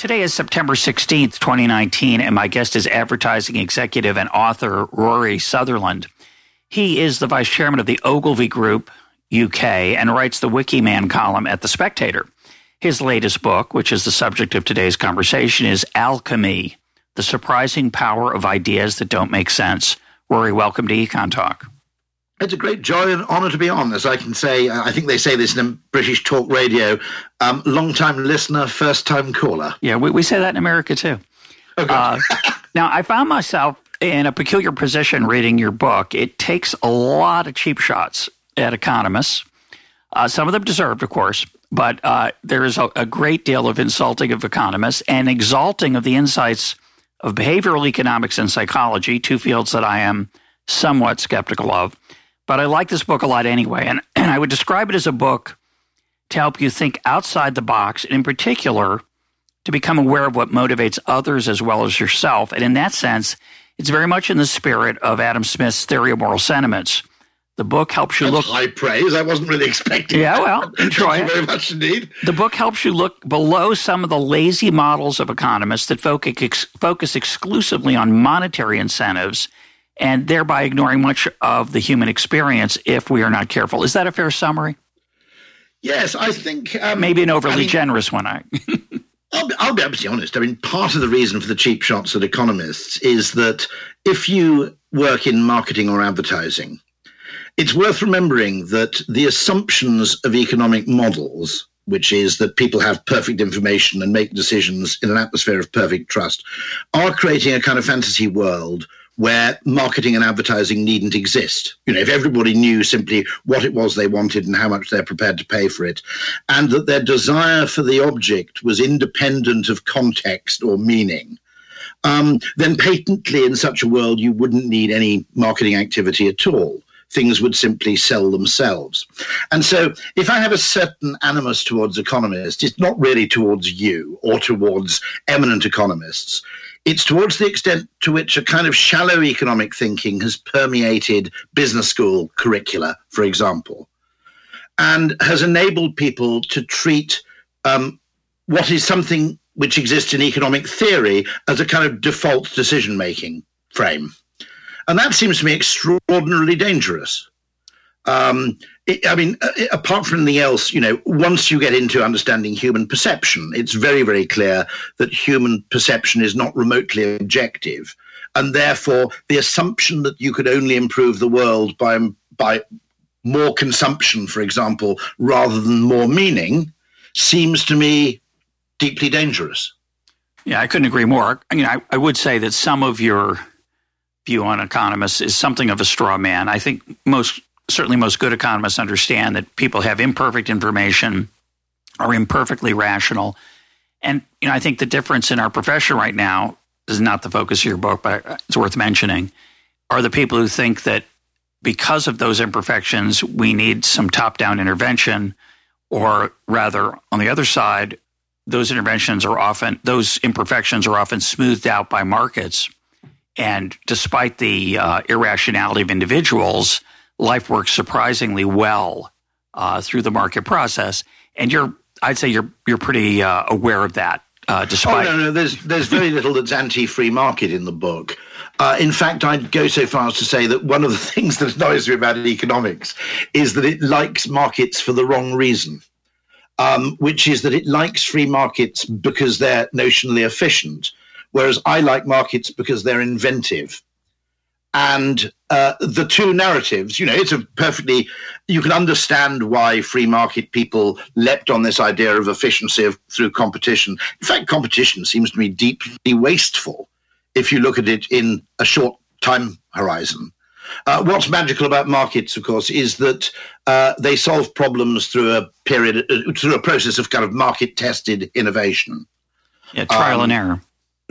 Today is September 16th, 2019, and my guest is advertising executive and author Rory Sutherland. He is the vice chairman of the Ogilvy Group UK and writes the Wikiman column at The Spectator. His latest book, which is the subject of today's conversation, is Alchemy The Surprising Power of Ideas That Don't Make Sense. Rory, welcome to Econ Talk. It's a great joy and honour to be on, as I can say. I think they say this in British talk radio. Um, long time listener, first time caller. Yeah, we, we say that in America too. Okay. Uh, now, I found myself in a peculiar position reading your book. It takes a lot of cheap shots at economists. Uh, some of them deserved, of course, but uh, there is a, a, great deal of insulting of economists and exalting of the insights of behavioral economics and psychology, two fields that I am somewhat skeptical of. But I like this book a lot anyway. And, and I would describe it as a book to help you think outside the box, and in particular, to become aware of what motivates others as well as yourself. And in that sense, it's very much in the spirit of Adam Smith's theory of moral sentiments. The book helps you That's look high praise. I wasn't really expecting. Yeah, well, enjoy Thank you very much indeed. The book helps you look below some of the lazy models of economists that focus, focus exclusively on monetary incentives and thereby ignoring much of the human experience if we are not careful. Is that a fair summary? Yes, I think um, maybe an overly I mean, generous one. I. I'll I'll be absolutely honest. I mean, part of the reason for the cheap shots at economists is that if you work in marketing or advertising, it's worth remembering that the assumptions of economic models, which is that people have perfect information and make decisions in an atmosphere of perfect trust, are creating a kind of fantasy world where marketing and advertising needn't exist. You know, if everybody knew simply what it was they wanted and how much they're prepared to pay for it, and that their desire for the object was independent of context or meaning, um, then patently in such a world you wouldn't need any marketing activity at all. Things would simply sell themselves. And so, if I have a certain animus towards economists, it's not really towards you or towards eminent economists it's towards the extent to which a kind of shallow economic thinking has permeated business school curricula, for example, and has enabled people to treat um, what is something which exists in economic theory as a kind of default decision making frame. And that seems to me extraordinarily dangerous. Um, I mean, uh, apart from anything else, you know, once you get into understanding human perception, it's very, very clear that human perception is not remotely objective. And therefore, the assumption that you could only improve the world by, by more consumption, for example, rather than more meaning, seems to me deeply dangerous. Yeah, I couldn't agree more. I mean, I, I would say that some of your view on economists is something of a straw man. I think most certainly most good economists understand that people have imperfect information, are imperfectly rational. And you know, I think the difference in our profession right now is not the focus of your book, but it's worth mentioning, are the people who think that because of those imperfections, we need some top-down intervention, or rather, on the other side, those interventions are often those imperfections are often smoothed out by markets. And despite the uh, irrationality of individuals, life works surprisingly well uh, through the market process. And you're, I'd say you're you're pretty uh, aware of that. Uh, despite oh no, no, there's there's very little that's anti-free market in the book. Uh, in fact, I'd go so far as to say that one of the things that annoys me about economics is that it likes markets for the wrong reason. Um, which is that it likes free markets because they're notionally efficient, whereas I like markets because they're inventive and uh, the two narratives, you know, it's a perfectly, you can understand why free market people leapt on this idea of efficiency of, through competition. In fact, competition seems to me deeply wasteful if you look at it in a short time horizon. Uh, what's magical about markets, of course, is that uh, they solve problems through a period, uh, through a process of kind of market tested innovation. Yeah, trial um, and error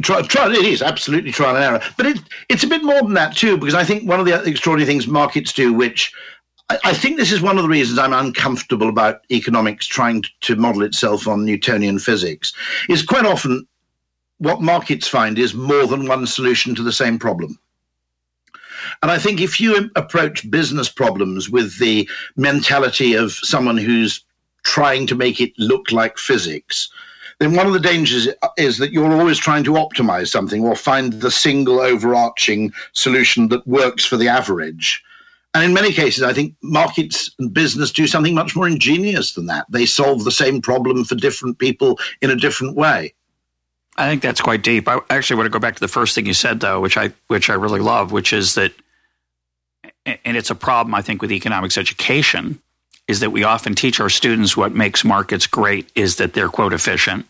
Trial, trial, it is absolutely trial and error, but it, it's a bit more than that too, because I think one of the extraordinary things markets do, which I, I think this is one of the reasons I'm uncomfortable about economics trying to model itself on Newtonian physics, is quite often what markets find is more than one solution to the same problem. And I think if you approach business problems with the mentality of someone who's trying to make it look like physics, then one of the dangers is that you're always trying to optimize something or find the single overarching solution that works for the average. And in many cases, I think markets and business do something much more ingenious than that. They solve the same problem for different people in a different way. I think that's quite deep. I actually want to go back to the first thing you said, though, which I which I really love, which is that, and it's a problem I think with economics education, is that we often teach our students what makes markets great is that they're quote efficient,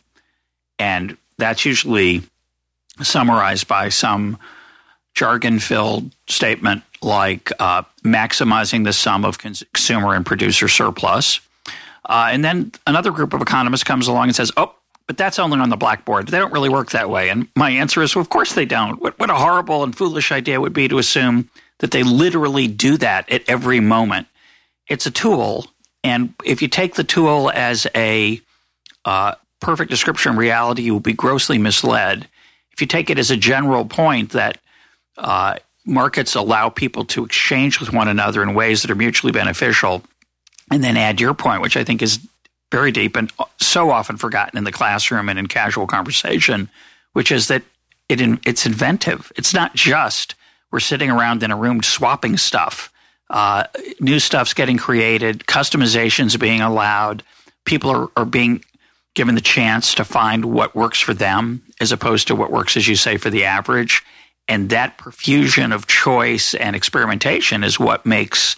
and that's usually summarized by some jargon-filled statement like uh, maximizing the sum of consumer and producer surplus. Uh, and then another group of economists comes along and says, "Oh, but that's only on the blackboard. They don't really work that way." And my answer is, well, "Of course they don't. What, what a horrible and foolish idea would be to assume that they literally do that at every moment." it's a tool, and if you take the tool as a uh, perfect description of reality, you will be grossly misled. If you take it as a general point that uh, markets allow people to exchange with one another in ways that are mutually beneficial, and then add your point, which I think is very deep and so often forgotten in the classroom and in casual conversation, which is that it it's inventive. It's not just we're sitting around in a room swapping stuff uh, new stuff's getting created, customizations being allowed. People are, are being given the chance to find what works for them as opposed to what works, as you say, for the average. And that profusion of choice and experimentation is what makes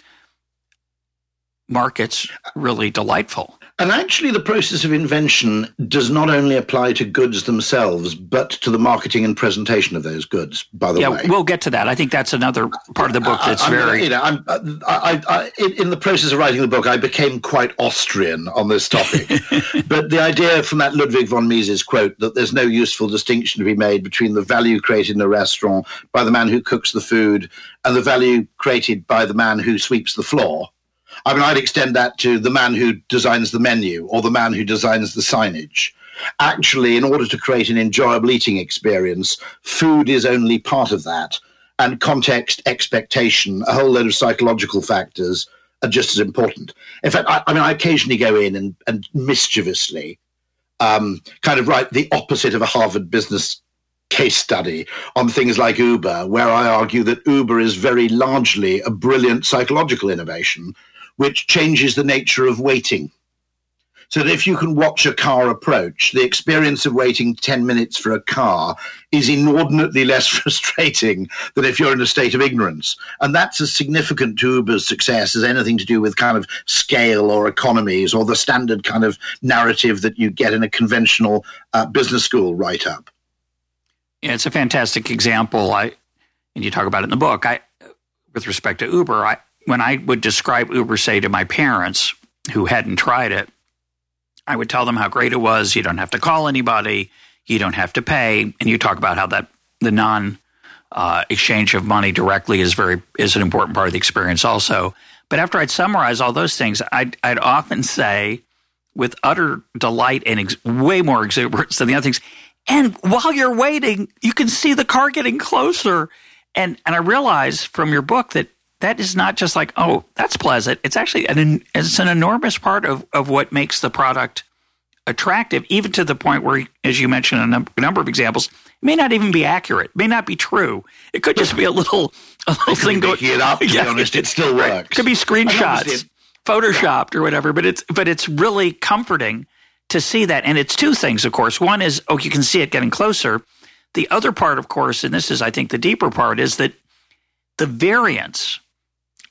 markets really delightful. And actually, the process of invention does not only apply to goods themselves, but to the marketing and presentation of those goods. By the yeah, way, yeah, we'll get to that. I think that's another part of the book uh, that's I, very. You know, I'm, uh, I, I, in the process of writing the book, I became quite Austrian on this topic. but the idea from that Ludwig von Mises quote that there's no useful distinction to be made between the value created in a restaurant by the man who cooks the food and the value created by the man who sweeps the floor I mean, I'd extend that to the man who designs the menu or the man who designs the signage. Actually, in order to create an enjoyable eating experience, food is only part of that. And context, expectation, a whole load of psychological factors are just as important. In fact, I, I mean, I occasionally go in and, and mischievously um, kind of write the opposite of a Harvard business case study on things like Uber, where I argue that Uber is very largely a brilliant psychological innovation which changes the nature of waiting. So that if you can watch a car approach, the experience of waiting 10 minutes for a car is inordinately less frustrating than if you're in a state of ignorance. And that's as significant to Uber's success as anything to do with kind of scale or economies or the standard kind of narrative that you get in a conventional uh, business school write up. Yeah, it's a fantastic example. I, and you talk about it in the book. I, with respect to Uber, I, when I would describe Uber, say, to my parents who hadn't tried it, I would tell them how great it was. You don't have to call anybody, you don't have to pay, and you talk about how that the non uh, exchange of money directly is very is an important part of the experience also. But after I'd summarize all those things, I'd, I'd often say, with utter delight and ex- way more exuberance than the other things, and while you're waiting, you can see the car getting closer. And and I realize from your book that that is not just like, oh, that's pleasant. It's actually an it's an enormous part of, of what makes the product attractive, even to the point where, as you mentioned, a num- number of examples, it may not even be accurate, it may not be true. It could just be a little a little thing going. it up. To yeah, be honest, it still works. Right. It could be screenshots, photoshopped or whatever, but it's but it's really comforting to see that. And it's two things, of course. One is, oh, you can see it getting closer. The other part, of course, and this is, I think, the deeper part, is that the variance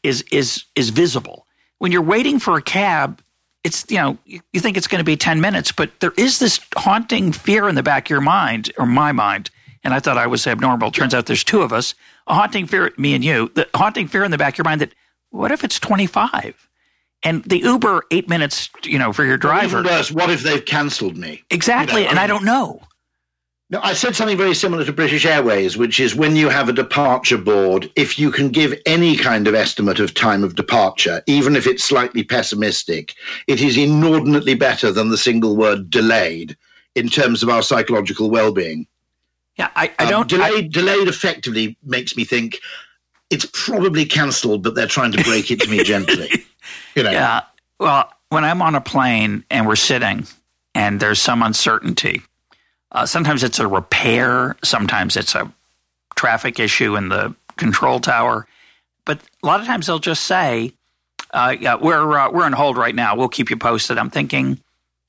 is is is visible. When you're waiting for a cab, it's you know you think it's going to be 10 minutes, but there is this haunting fear in the back of your mind or my mind. And I thought I was abnormal. Turns out there's two of us. A haunting fear, me and you, the haunting fear in the back of your mind that what if it's 25? And the Uber eight minutes, you know, for your driver. Even worse, what if they've cancelled me? Exactly, you know, and I, mean, I don't know. No, I said something very similar to British Airways, which is when you have a departure board, if you can give any kind of estimate of time of departure, even if it's slightly pessimistic, it is inordinately better than the single word delayed in terms of our psychological well being. Yeah, I, I don't. Um, delayed, I, delayed effectively makes me think it's probably cancelled, but they're trying to break it to me gently. You know? Yeah. Well, when I'm on a plane and we're sitting and there's some uncertainty, uh, sometimes it's a repair, sometimes it's a traffic issue in the control tower. But a lot of times they'll just say, uh, "Yeah, we're uh, we're on hold right now. We'll keep you posted." I'm thinking,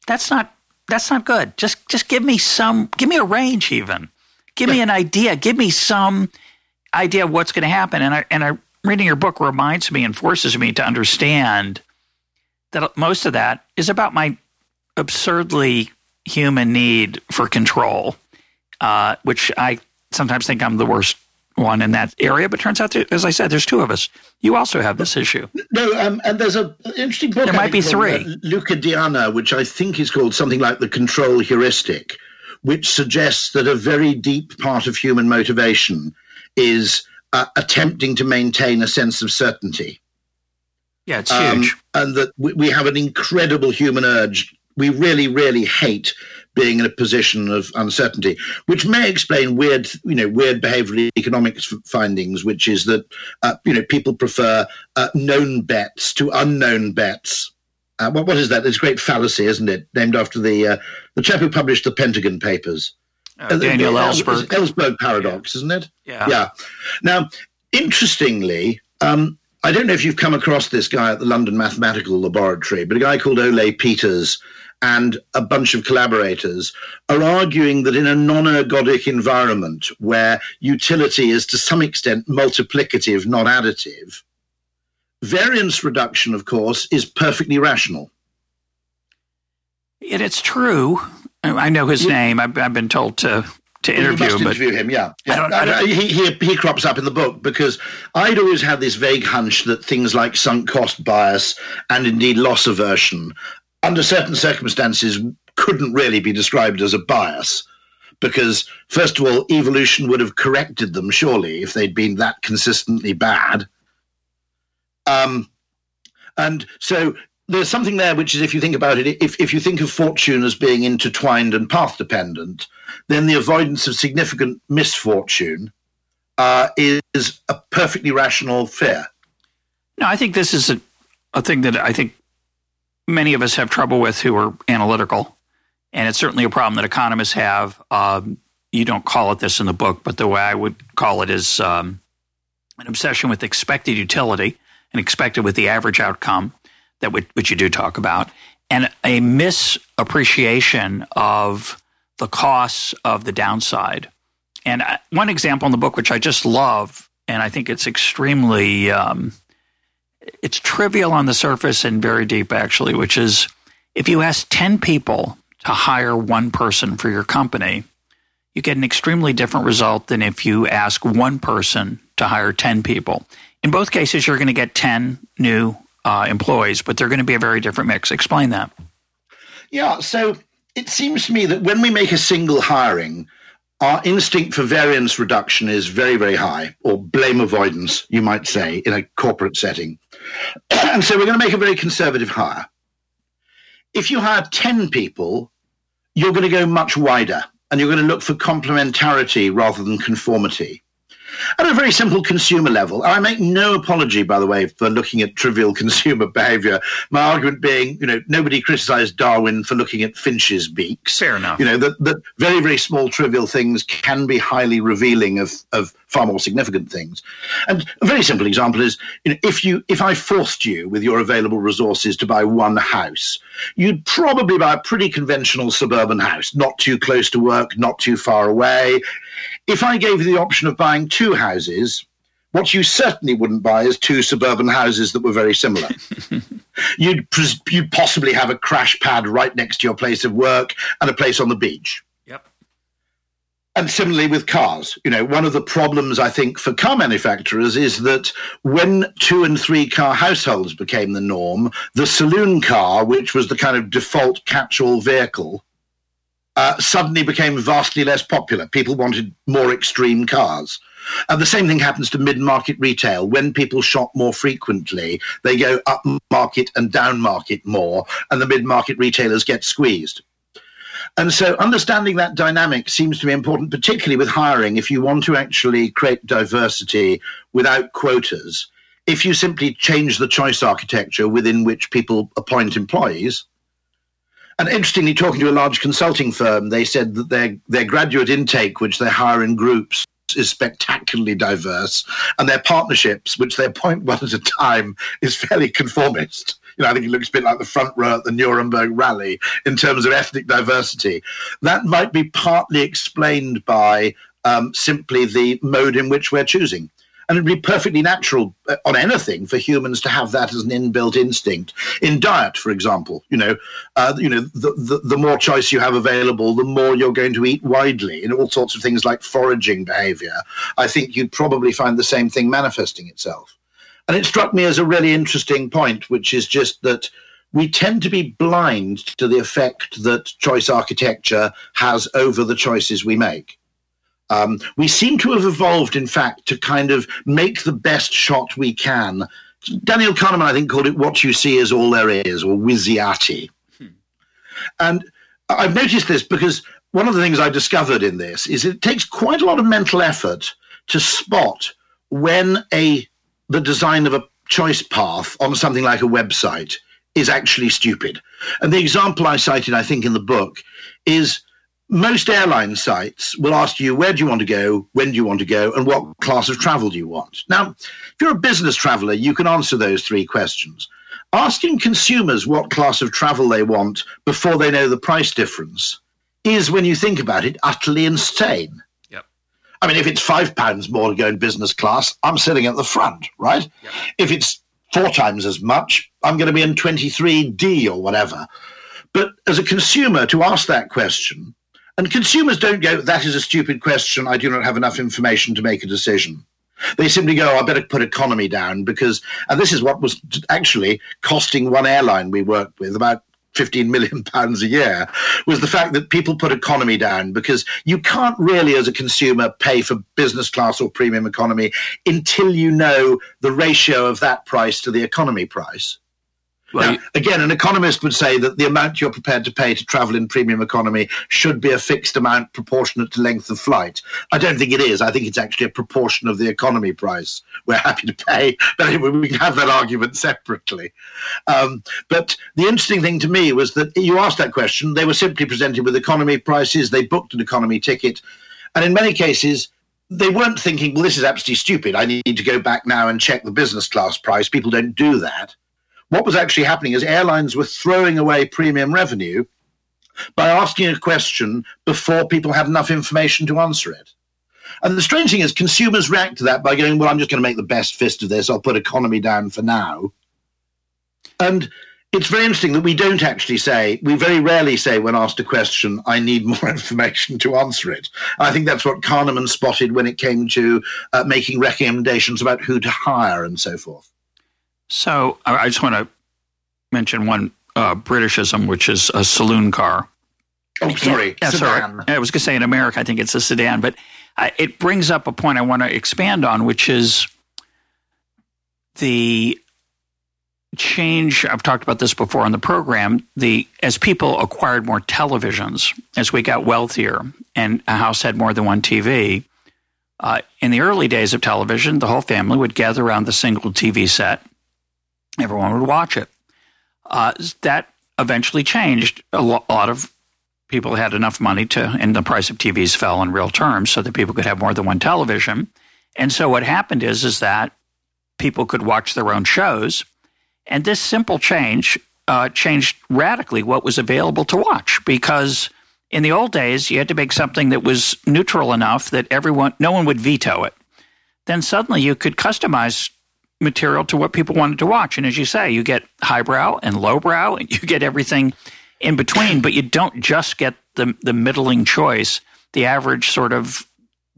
that's not that's not good. Just just give me some, give me a range, even give me an idea, give me some idea of what's going to happen. And I and I reading your book reminds me and forces me to understand that most of that is about my absurdly human need for control, uh, which I sometimes think I'm the worst one in that area. But turns out, as I said, there's two of us. You also have this issue. No, um, and there's a interesting book. There might be three. Uh, Luca Diana, which I think is called something like the control heuristic, which suggests that a very deep part of human motivation is uh, attempting to maintain a sense of certainty. Yeah, it's huge. Um, and that we, we have an incredible human urge we really, really hate being in a position of uncertainty, which may explain weird, you know, weird behavioral economics findings, which is that, uh, you know, people prefer uh, known bets to unknown bets. Uh, what, what is that? It's a great fallacy, isn't it? Named after the uh, the chap who published the Pentagon Papers. Uh, Daniel Ellsberg. Ellsberg paradox, yeah. isn't it? Yeah. Yeah. Now, interestingly, um, I don't know if you've come across this guy at the London Mathematical Laboratory, but a guy called Ole Peters and a bunch of collaborators are arguing that in a non ergodic environment where utility is to some extent multiplicative, not additive, variance reduction, of course, is perfectly rational. And it's true. I know his yeah. name. I've, I've, been told to to interview him. But interview him, yeah. yeah. I don't, I don't, uh, he, he, he crops up in the book because I'd always had this vague hunch that things like sunk cost bias and indeed loss aversion under certain circumstances, couldn't really be described as a bias. Because, first of all, evolution would have corrected them, surely, if they'd been that consistently bad. Um, and so there's something there which is, if you think about it, if, if you think of fortune as being intertwined and path dependent, then the avoidance of significant misfortune uh, is a perfectly rational fear. No, I think this is a, a thing that I think many of us have trouble with who are analytical. And it's certainly a problem that economists have. Um, you don't call it this in the book, but the way I would call it is um, an obsession with expected utility and expected with the average outcome that which you do talk about, and a misappreciation of the costs of the downside. And uh, one example in the book, which I just love, and I think it's extremely um, it's trivial on the surface and very deep, actually, which is if you ask 10 people to hire one person for your company, you get an extremely different result than if you ask one person to hire 10 people. In both cases, you're going to get 10 new uh, employees, but they're going to be a very different mix. Explain that. Yeah. So it seems to me that when we make a single hiring, our instinct for variance reduction is very, very high, or blame avoidance, you might say, in a corporate setting. and so we're going to make a very conservative hire. If you hire 10 people, you're going to go much wider and you're going to look for complementarity rather than conformity at a very simple consumer level. I make no apology, by the way, for looking at trivial consumer behavior. My argument being, you know, nobody criticized Darwin for looking at finches' beaks. Fair enough. You know, that, that very, very small trivial things can be highly revealing of, of far more significant things. And a very simple example is, you know, if you if I forced you with your available resources to buy one house, you'd probably buy a pretty conventional suburban house, not too close to work, not too far away. If I gave you the option of buying two houses, what you certainly wouldn't buy is two suburban houses that were very similar. you'd, you'd possibly have a crash pad right next to your place of work and a place on the beach. Yep. And similarly with cars, you know, one of the problems I think for car manufacturers is that when two and three car households became the norm, the saloon car, which was the kind of default catch-all vehicle, uh, suddenly became vastly less popular. People wanted more extreme cars. And the same thing happens to mid market retail. When people shop more frequently, they go up market and down market more, and the mid market retailers get squeezed. And so understanding that dynamic seems to be important, particularly with hiring. If you want to actually create diversity without quotas, if you simply change the choice architecture within which people appoint employees, and interestingly, talking to a large consulting firm, they said that their, their graduate intake, which they hire in groups, is spectacularly diverse, and their partnerships, which they appoint one at a time, is fairly conformist. You know, I think it looks a bit like the front row at the Nuremberg rally in terms of ethnic diversity. That might be partly explained by um, simply the mode in which we're choosing. And it'd be perfectly natural uh, on anything for humans to have that as an inbuilt instinct. In diet, for example, you know, uh, you know, the, the, the more choice you have available, the more you're going to eat widely in all sorts of things like foraging behavior. I think you'd probably find the same thing manifesting itself. And it struck me as a really interesting point, which is just that we tend to be blind to the effect that choice architecture has over the choices we make. Um, we seem to have evolved, in fact, to kind of make the best shot we can. Daniel Kahneman, I think, called it "What you see is all there is," or "WYSIATI." Hmm. And I've noticed this because one of the things I discovered in this is it takes quite a lot of mental effort to spot when a the design of a choice path on something like a website is actually stupid. And the example I cited, I think, in the book is most airline sites will ask you where do you want to go, when do you want to go, and what class of travel do you want. Now, if you're a business traveler, you can answer those three questions. Asking consumers what class of travel they want before they know the price difference is, when you think about it, utterly insane. Yep. I mean, if it's five pounds more to go in business class, I'm sitting at the front, right? Yep. If it's four times as much, I'm going to be in 23D or whatever. But as a consumer, to ask that question and consumers don't go, that is a stupid question. I do not have enough information to make a decision. They simply go, oh, I better put economy down because, and this is what was actually costing one airline we worked with about 15 million pounds a year was the fact that people put economy down because you can't really as a consumer pay for business class or premium economy until you know the ratio of that price to the economy price well, now, again, an economist would say that the amount you're prepared to pay to travel in premium economy should be a fixed amount proportionate to length of flight. I don't think it is. I think it's actually a proportion of the economy price we're happy to pay, but anyway, we can have that argument separately. Um, but the interesting thing to me was that you asked that question, they were simply presented with economy prices, they booked an economy ticket, and in many cases, they weren't thinking, well, this is absolutely stupid. I need to go back now and check the business class price. People don't do that what was actually happening is airlines were throwing away premium revenue by asking a question before people had enough information to answer it. And the strange thing is, consumers react to that by going, Well, I'm just going to make the best fist of this. I'll put economy down for now. And it's very interesting that we don't actually say, we very rarely say when asked a question, I need more information to answer it. I think that's what Kahneman spotted when it came to uh, making recommendations about who to hire and so forth. So I just want to mention one uh, Britishism, which is a saloon car. Oh, sorry. Yeah, sorry. I was going to say in America, I think it's a sedan, but uh, it brings up a point I want to expand on, which is the change. I've talked about this before on the program. The as people acquired more televisions, as we got wealthier, and a house had more than one TV. Uh, in the early days of television, the whole family would gather around the single TV set everyone would watch it. Uh, that eventually changed. A, lo- a lot of people had enough money to, and the price of TVs fell in real terms, so that people could have more than one television. And so what happened is, is that people could watch their own shows, and this simple change uh, changed radically what was available to watch because in the old days you had to make something that was neutral enough that everyone, no one would veto it. Then suddenly you could customize material to what people wanted to watch. And as you say, you get highbrow and lowbrow, and you get everything in between, but you don't just get the the middling choice, the average sort of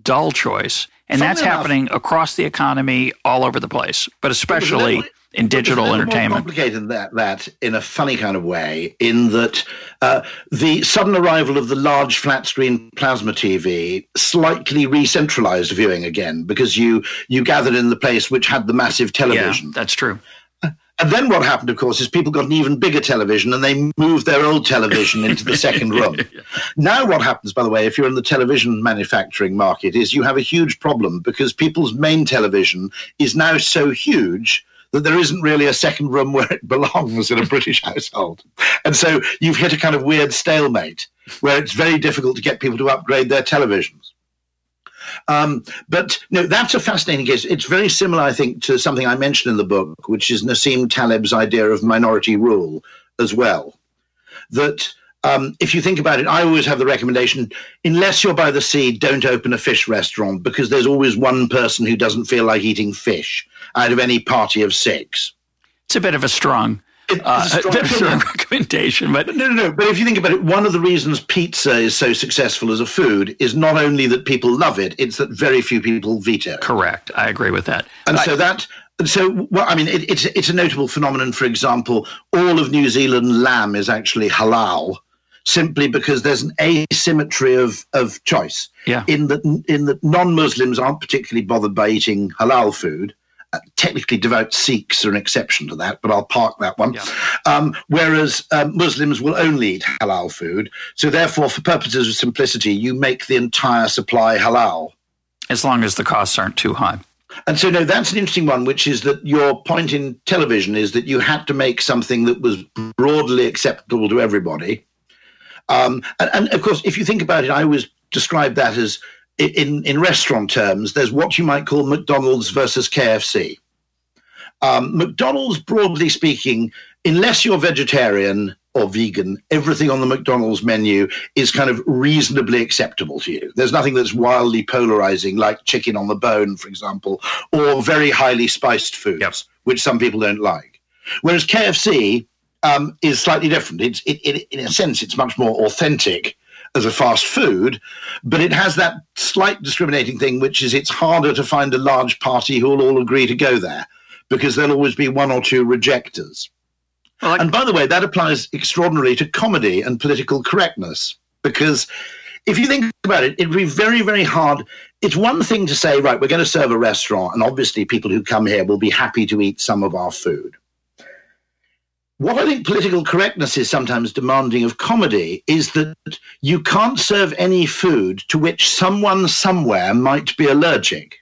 dull choice. And that's enough, happening across the economy all over the place, but especially in digital entertainment. More complicated that, that in a funny kind of way, in that uh, the sudden arrival of the large flat screen plasma TV slightly re-centralized viewing again because you you gathered in the place which had the massive television. Yeah, that's true. And then what happened, of course, is people got an even bigger television and they moved their old television into the second room. Now, what happens, by the way, if you're in the television manufacturing market, is you have a huge problem because people's main television is now so huge that there isn't really a second room where it belongs in a British household. And so you've hit a kind of weird stalemate where it's very difficult to get people to upgrade their televisions. Um, but no, that's a fascinating case. It's very similar, I think, to something I mentioned in the book, which is Nassim Taleb's idea of minority rule as well. That um, if you think about it, I always have the recommendation unless you're by the sea, don't open a fish restaurant because there's always one person who doesn't feel like eating fish out of any party of six. It's a bit of a strong uh, strong recommendation, but no, no, no. But if you think about it, one of the reasons pizza is so successful as a food is not only that people love it; it's that very few people veto. it. Correct. I agree with that. And I, so that. So, well, I mean, it, it's it's a notable phenomenon. For example, all of New Zealand lamb is actually halal, simply because there's an asymmetry of, of choice. Yeah. In that in that non-Muslims aren't particularly bothered by eating halal food, technically devout Sikhs are an exception to that, but I'll park that one. Yeah. Um, whereas um, Muslims will only eat halal food. So, therefore, for purposes of simplicity, you make the entire supply halal. As long as the costs aren't too high. And so, no, that's an interesting one, which is that your point in television is that you had to make something that was broadly acceptable to everybody. Um, and, and, of course, if you think about it, I always describe that as in, in restaurant terms, there's what you might call McDonald's versus KFC. Um, McDonald's, broadly speaking, unless you're vegetarian or vegan, everything on the McDonald's menu is kind of reasonably acceptable to you. There's nothing that's wildly polarizing, like chicken on the bone, for example, or very highly spiced foods, yep. which some people don't like. Whereas KFC um, is slightly different. It's, it, it, in a sense, it's much more authentic as a fast food, but it has that slight discriminating thing, which is it's harder to find a large party who will all agree to go there because there'll always be one or two rejectors. Well, and by the way, that applies extraordinarily to comedy and political correctness because if you think about it, it'd be very, very hard. It's one thing to say, right, we're going to serve a restaurant, and obviously people who come here will be happy to eat some of our food what I think political correctness is sometimes demanding of comedy is that you can't serve any food to which someone somewhere might be allergic.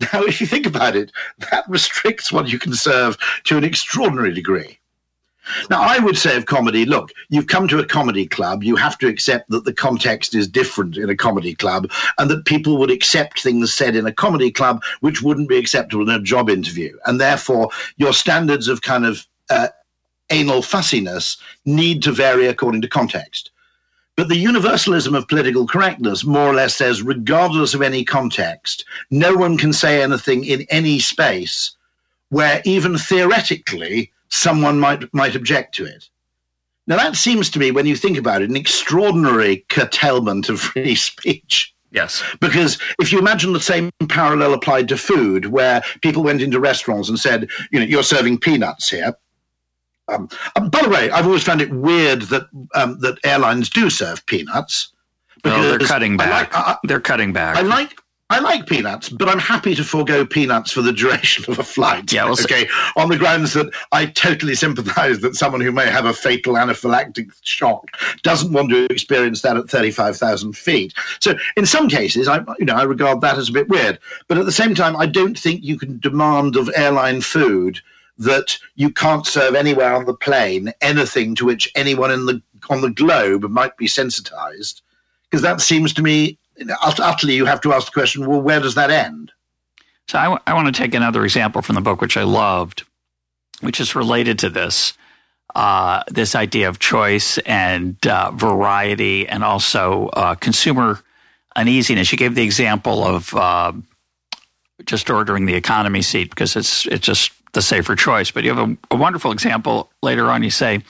Now, if you think about it, that restricts what you can serve to an extraordinary degree. Now, I would say of comedy, look, you've come to a comedy club, you have to accept that the context is different in a comedy club and that people would accept things said in a comedy club which wouldn't be acceptable in a job interview. And therefore, your standards of kind of uh, anal fussiness need to vary according to context. But the universalism of political correctness more or less says, regardless of any context, no one can say anything in any space where even theoretically someone might, might object to it. Now, that seems to me, when you think about it, an extraordinary curtailment of free speech. Yes. Because if you imagine the same parallel applied to food, where people went into restaurants and said, you know, you're serving peanuts here, um, um, by the way, I've always found it weird that um, that airlines do serve peanuts. Because oh, they're cutting back. Like, I, they're cutting back. I like I like peanuts, but I'm happy to forego peanuts for the duration of a flight. Yeah, well, okay, on the grounds that I totally sympathise that someone who may have a fatal anaphylactic shock doesn't want to experience that at 35,000 feet. So, in some cases, I you know I regard that as a bit weird, but at the same time, I don't think you can demand of airline food that you can't serve anywhere on the plane anything to which anyone in the on the globe might be sensitized, because that seems to me utterly. You have to ask the question: Well, where does that end? So I, w- I want to take another example from the book, which I loved, which is related to this. Uh, this idea of choice and uh, variety, and also uh, consumer uneasiness. You gave the example of uh, just ordering the economy seat because it's it's just the safer choice. But you have a, a wonderful example later on. You say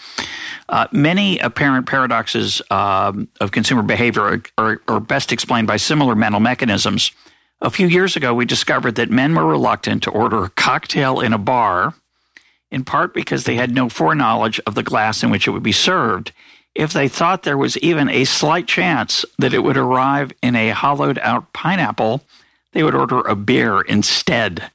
uh, many apparent paradoxes um, of consumer behavior are, are, are best explained by similar mental mechanisms. A few years ago, we discovered that men were reluctant to order a cocktail in a bar, in part because they had no foreknowledge of the glass in which it would be served. If they thought there was even a slight chance that it would arrive in a hollowed out pineapple, they would order a beer instead.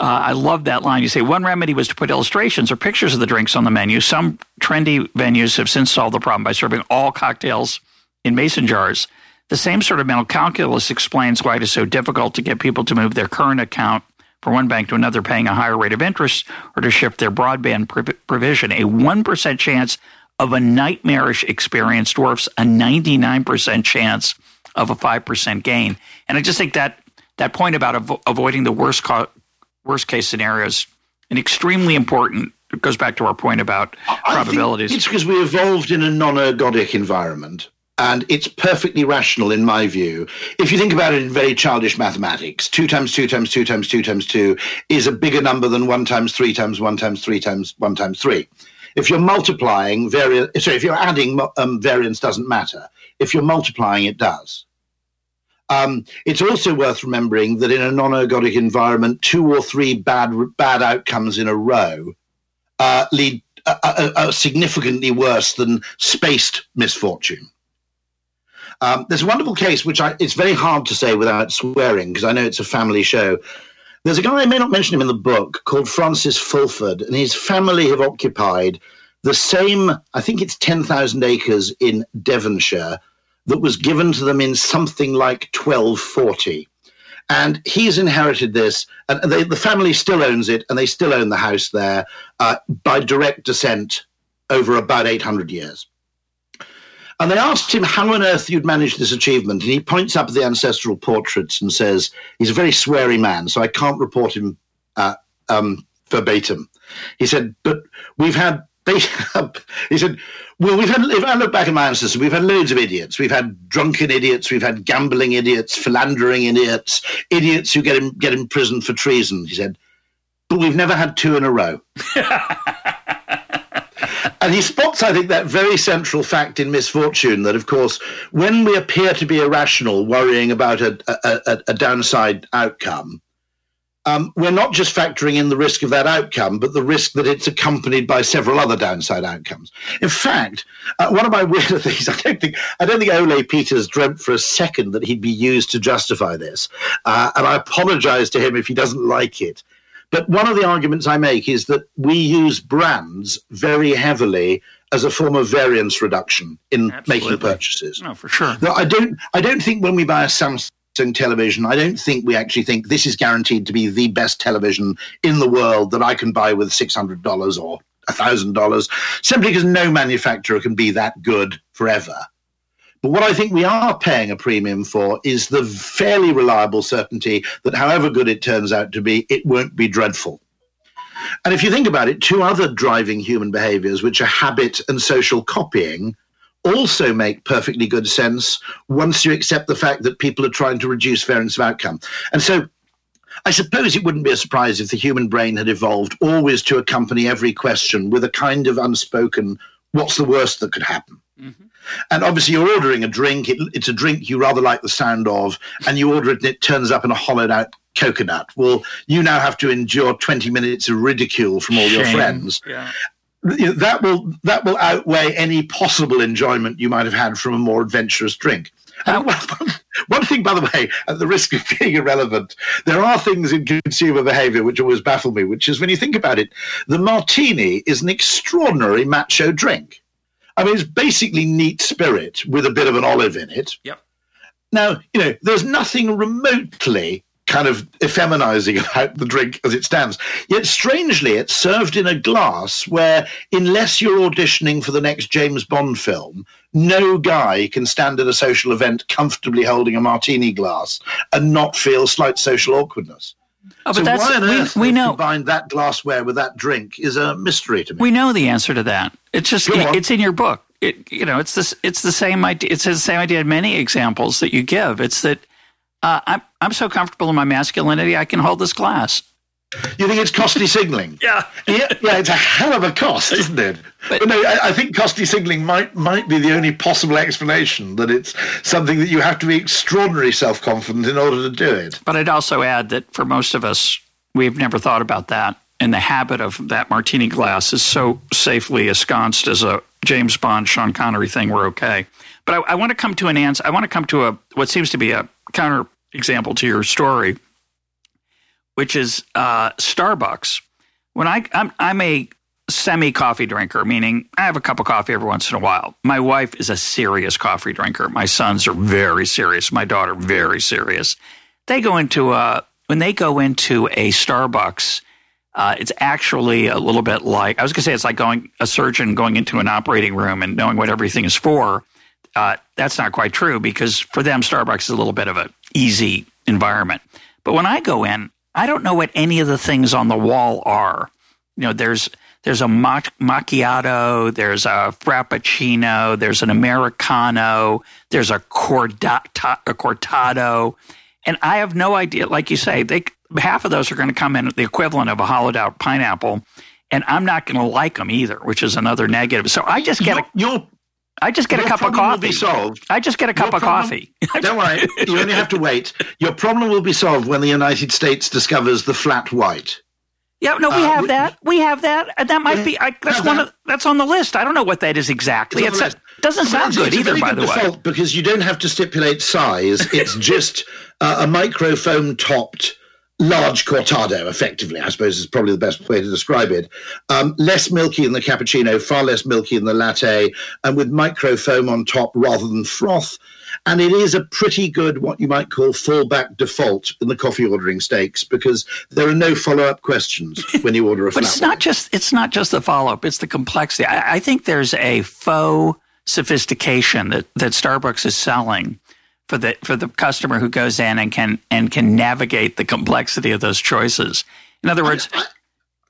Uh, I love that line. You say one remedy was to put illustrations or pictures of the drinks on the menu. Some trendy venues have since solved the problem by serving all cocktails in mason jars. The same sort of mental calculus explains why it is so difficult to get people to move their current account from one bank to another, paying a higher rate of interest, or to shift their broadband provision. A 1% chance of a nightmarish experience dwarfs a 99% chance of a 5% gain. And I just think that that point about avo- avoiding the worst co- worst case scenarios and extremely important. It goes back to our point about probabilities. it's because we evolved in a non-ergodic environment. And it's perfectly rational, in my view. If you think about it in very childish mathematics, two times two times two times two times two is a bigger number than one times three times one times three times one times three. If you're multiplying, variance, sorry, if you're adding, um, variance doesn't matter. If you're multiplying, it does. Um, it's also worth remembering that in a non-ergodic environment, two or three bad bad outcomes in a row uh, lead uh, uh, uh significantly worse than spaced misfortune. Um, there's a wonderful case which I, it's very hard to say without swearing because I know it's a family show. There's a guy I may not mention him in the book called Francis Fulford, and his family have occupied the same. I think it's ten thousand acres in Devonshire that was given to them in something like 1240. And he's inherited this, and they, the family still owns it, and they still own the house there uh, by direct descent over about 800 years. And they asked him how on earth you'd managed this achievement. And he points up at the ancestral portraits and says, he's a very sweary man, so I can't report him uh, um, verbatim. He said, but we've had, he said, well, we've had, if I look back at my ancestors, we've had loads of idiots. We've had drunken idiots, we've had gambling idiots, philandering idiots, idiots who get, in, get imprisoned for treason, he said. But we've never had two in a row. and he spots, I think, that very central fact in misfortune that, of course, when we appear to be irrational, worrying about a, a, a downside outcome, um, we're not just factoring in the risk of that outcome, but the risk that it's accompanied by several other downside outcomes. In fact, uh, one of my weirder things, I don't think, I don't think Ole Peters dreamt for a second that he'd be used to justify this, uh, and I apologise to him if he doesn't like it. But one of the arguments I make is that we use brands very heavily as a form of variance reduction in Absolutely. making purchases. No, for sure. No, I don't. I don't think when we buy a Samsung television, I don't think we actually think this is guaranteed to be the best television in the world that I can buy with $600 or $1,000, simply because no manufacturer can be that good forever. But what I think we are paying a premium for is the fairly reliable certainty that however good it turns out to be, it won't be dreadful. And if you think about it, two other driving human behaviors, which are habit and social copying, also make perfectly good sense once you accept the fact that people are trying to reduce variance of outcome. And so I suppose it wouldn't be a surprise if the human brain had evolved always to accompany every question with a kind of unspoken, what's the worst that could happen? Mm-hmm. And obviously, you're ordering a drink. It, it's a drink you rather like the sound of, and you order it, and it turns up in a hollowed out coconut. Well, you now have to endure 20 minutes of ridicule from all Shame. your friends. Yeah that will that will outweigh any possible enjoyment you might have had from a more adventurous drink. And one thing, by the way, at the risk of being irrelevant, there are things in consumer behavior which always baffle me, which is when you think about it, the martini is an extraordinary macho drink. I mean, it's basically neat spirit with a bit of an olive in it. Yep. Now, you know, there's nothing remotely kind of effeminizing about the drink as it stands. Yet, strangely, it's served in a glass where, unless you're auditioning for the next James Bond film, no guy can stand at a social event comfortably holding a martini glass and not feel slight social awkwardness. Oh, so why on earth we, we know combine that glassware with that drink is a mystery to me. We know the answer to that. It's just it's in your book. It you know it's this it's the same idea. It's the same idea in many examples that you give. It's that uh, I'm I'm so comfortable in my masculinity, I can hold this glass. You think it's costly signalling? yeah. yeah, yeah, it's a hell of a cost, isn't it? But, but no, I, I, think costly signalling might might be the only possible explanation that it's something that you have to be extraordinarily self confident in order to do it. But I'd also add that for most of us, we've never thought about that, and the habit of that martini glass is so safely ensconced as a James Bond, Sean Connery thing. We're okay. But I, I want to come to an answer. I want to come to a what seems to be a counter example to your story which is uh, Starbucks. When I I'm, I'm a semi coffee drinker, meaning I have a cup of coffee every once in a while. My wife is a serious coffee drinker. My sons are very serious. My daughter very serious. They go into a when they go into a Starbucks. Uh, it's actually a little bit like I was going to say it's like going a surgeon going into an operating room and knowing what everything is for. Uh, that's not quite true because for them Starbucks is a little bit of an easy environment. But when I go in, I don't know what any of the things on the wall are. You know, there's there's a macchiato, there's a frappuccino, there's an americano, there's a, cordato, a cortado, and I have no idea. Like you say, they half of those are going to come in the equivalent of a hollowed out pineapple, and I'm not going to like them either, which is another negative. So I just get a your I just get Your a cup of problem will coffee. be solved. I just get a cup Your of problem- coffee. Don't worry, you only have to wait. Your problem will be solved when the United States discovers the flat white. Yeah, no, we Uh, have we- that. We have that. And that might Yeah, be. I, that's one that. of that's on the list. I don't know what that is exactly. It's on It's the a, doesn't sound it's- good either, very by the way. because you don't have to stipulate size. It's just uh, a microfoam topped large cortado, effectively, I suppose is probably the best way to describe it. Um, less milky than the cappuccino, far less milky than the latte, and with microfoam on top rather than froth. And it is a pretty good, what you might call fallback default in the coffee ordering stakes because there are no follow up questions when you order a But it's not just it's not just the follow up. It's the complexity. I, I think there's a faux sophistication that that Starbucks is selling for the for the customer who goes in and can and can navigate the complexity of those choices. In other words,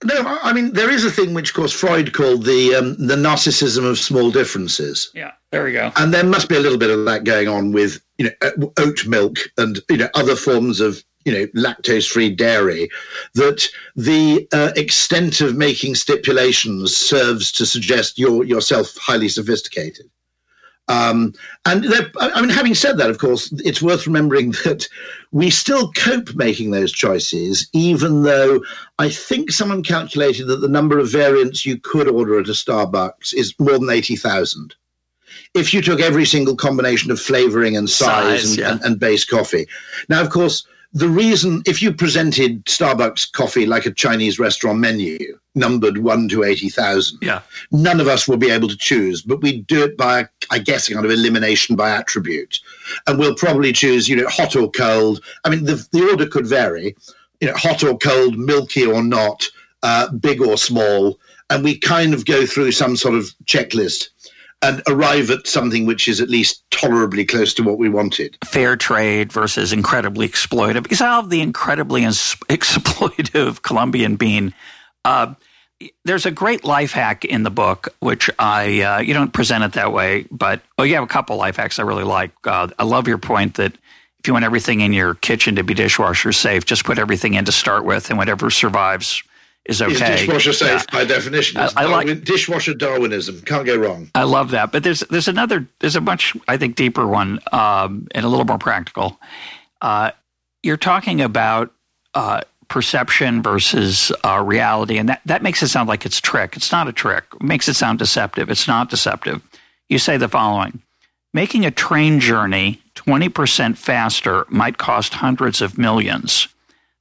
No, I I mean there is a thing which, of course, Freud called the um, the narcissism of small differences, yeah, there we go. and there must be a little bit of that going on with you know uh, oat milk and you know other forms of you know lactose-free dairy. That the uh, extent of making stipulations serves to suggest you're yourself highly sophisticated. Um, and I I mean, having said that, of course, it's worth remembering that we still cope making those choices, even though I think someone calculated that the number of variants you could order at a Starbucks is more than 80,000. If you took every single combination of flavoring and size, Size, and, yeah. and, and base coffee. Now, of course, the reason, if you presented Starbucks coffee like a Chinese restaurant menu, numbered 1 to 80,000, Yeah, none of us will be able to choose, but we do it by, I guess, a kind of elimination by attribute. And we'll probably choose, you know, hot or cold. I mean, the, the order could vary, you know, hot or cold, milky or not, uh, big or small. And we kind of go through some sort of checklist and arrive at something which is at least tolerably close to what we wanted. fair trade versus incredibly exploitive. Because I love the incredibly ins- exploitive Colombian bean. Uh, there's a great life hack in the book, which I uh, you don't present it that way, but oh, you have a couple life hacks I really like. Uh, I love your point that if you want everything in your kitchen to be dishwasher safe, just put everything in to start with, and whatever survives is okay. Is dishwasher safe Yeah. by definition? It's I- I like- Darwin- dishwasher Darwinism. Can't go wrong. I love that. But there's there's another there's a much I think deeper one um, and a little more practical. Uh, you're talking about uh, perception versus uh, reality, and that that makes it sound like it's trick. It's not a trick. It makes it sound deceptive. It's not deceptive. You say the following: Making a train journey 20% faster might cost hundreds of millions,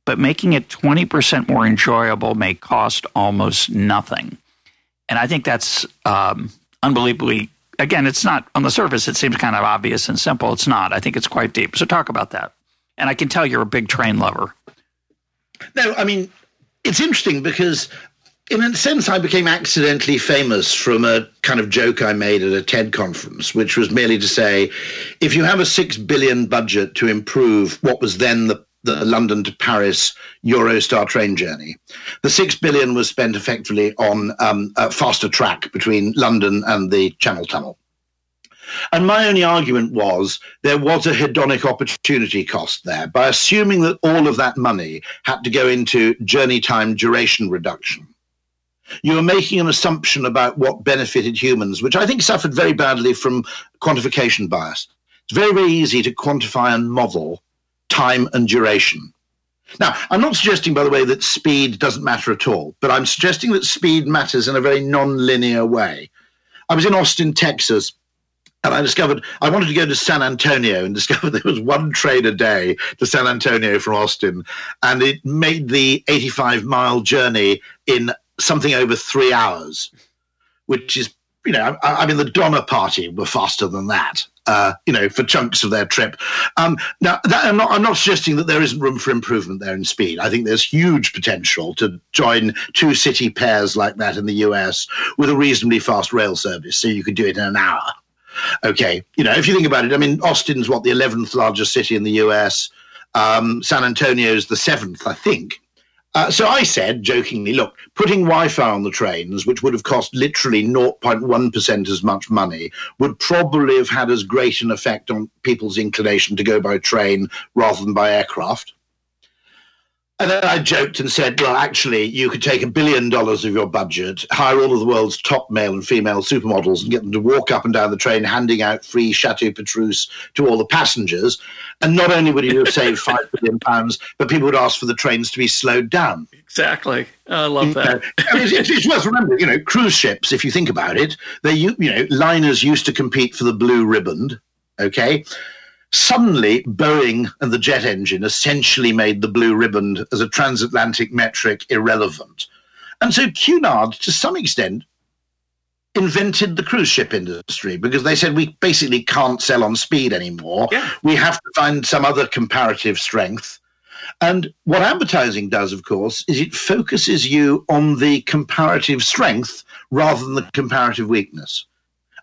but making it 20% more enjoyable may cost almost nothing. And I think that's um, unbelievably, again, it's not on the surface, it seems kind of obvious and simple. It's not. I think it's quite deep. So talk about that. And I can tell you're a big train lover. No, I mean, it's interesting because, in a sense, I became accidentally famous from a kind of joke I made at a TED conference, which was merely to say if you have a six billion budget to improve what was then the the London to Paris Eurostar train journey. The six billion was spent effectively on um, a faster track between London and the Channel Tunnel. And my only argument was there was a hedonic opportunity cost there by assuming that all of that money had to go into journey time duration reduction. You were making an assumption about what benefited humans, which I think suffered very badly from quantification bias. It's very, very easy to quantify and model time and duration. Now, I'm not suggesting, by the way, that speed doesn't matter at all, but I'm suggesting that speed matters in a very non-linear way. I was in Austin, Texas, and I discovered I wanted to go to San Antonio and discovered there was one train a day to San Antonio from Austin, and it made the 85 mile journey in something over three hours, which is you know, I, I, mean, the Donner Party were faster than that, uh, you know, for chunks of their trip. Um, now, that, I'm, not, I'm not suggesting that there isn't room for improvement there in speed. I think there's huge potential to join two city pairs like that in the US with a reasonably fast rail service, so you could do it in an hour. Okay, you know, if you think about it, I mean, Austin's what the 11th largest city in the US. Um, San Antonio's the seventh, I think. Uh, so I said jokingly, look, putting Wi Fi on the trains, which would have cost literally 0.1% as much money, would probably have had as great an effect on people's inclination to go by train rather than by aircraft. And then I joked and said, well, actually, you could take a billion dollars of your budget, hire all of the world's top male and female supermodels, and get them to walk up and down the train handing out free Chateau Petrus to all the passengers. And not only would you have saved five billion pounds, but people would ask for the trains to be slowed down. Exactly. Oh, I love that. I mean, it's, it's, worth remembering, you know, cruise ships, if you think about it, they, you know, liners used to compete for the blue ribbon, okay? Suddenly, Boeing and the jet engine essentially made the blue ribbon as a transatlantic metric irrelevant. And so Cunard, to some extent, invented the cruise ship industry because they said we basically can't sell on speed anymore. Yeah. We have to find some other comparative strength. And what advertising does, of course, is it focuses you on the comparative strength rather than the comparative weakness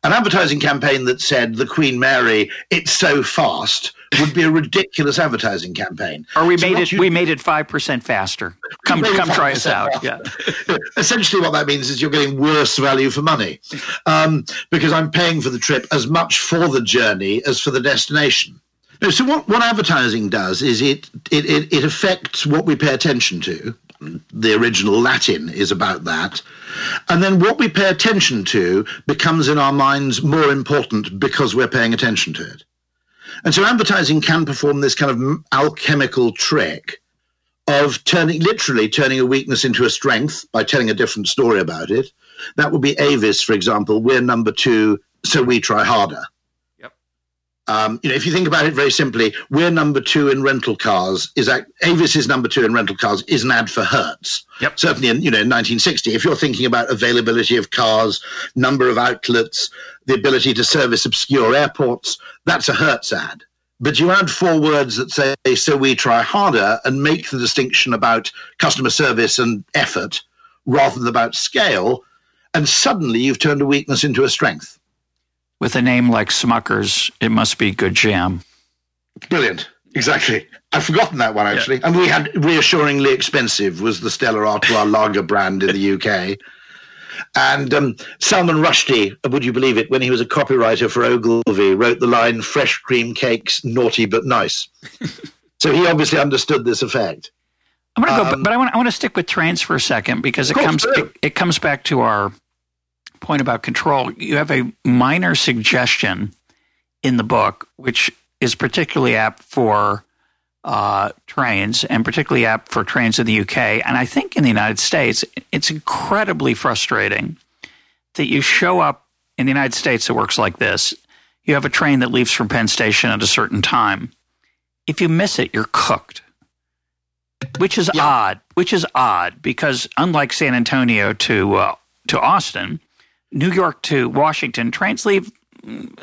an advertising campaign that said the Queen Mary, it's so fast, would be a ridiculous advertising campaign. Or we so made it you, we made it five percent faster. Come come try us out. Yeah. Essentially, what that means is you're getting worse value for money, um, because I'm paying for the trip as much for the journey as for the destination. No, so what, what advertising does is it, it, it, it affects what we pay attention to. The original Latin is about that. And then what we pay attention to becomes in our minds more important because we're paying attention to it. And so advertising can perform this kind of alchemical trick of turning, literally turning a weakness into a strength by telling a different story about it. That would be Avis, for example. We're number two, so we try harder. Um, you know, if you think about it very simply, we're number two in rental cars. Is that Avis is number two in rental cars? Is an ad for Hertz. Yep. Certainly, in you know 1960. If you're thinking about availability of cars, number of outlets, the ability to service obscure airports, that's a Hertz ad. But you add four words that say, "So we try harder," and make the distinction about customer service and effort rather than about scale, and suddenly you've turned a weakness into a strength with a name like Smuckers, it must be good jam. Brilliant. Exactly. I've forgotten that one actually. Yeah. And we had reassuringly expensive was the Stella Artois lager brand in the UK. And um, Salman Rushdie, would you believe it, when he was a copywriter for Ogilvy, wrote the line "Fresh cream cakes, naughty but nice." so he obviously understood this effect. I'm going to um, go, but I want, I want to stick with trains for a second because it comes it, it comes back to our point about control, you have a minor suggestion in the book, which is particularly apt for uh, trains and particularly apt for trains in the UK. And I think in the United States, it's incredibly frustrating that you show up in the United States, it works like this. You have a train that leaves from Penn Station at a certain time. If you miss it, you're cooked. Which is yeah. odd. Which is odd because unlike San Antonio to uh, to Austin, New York to Washington, trains leave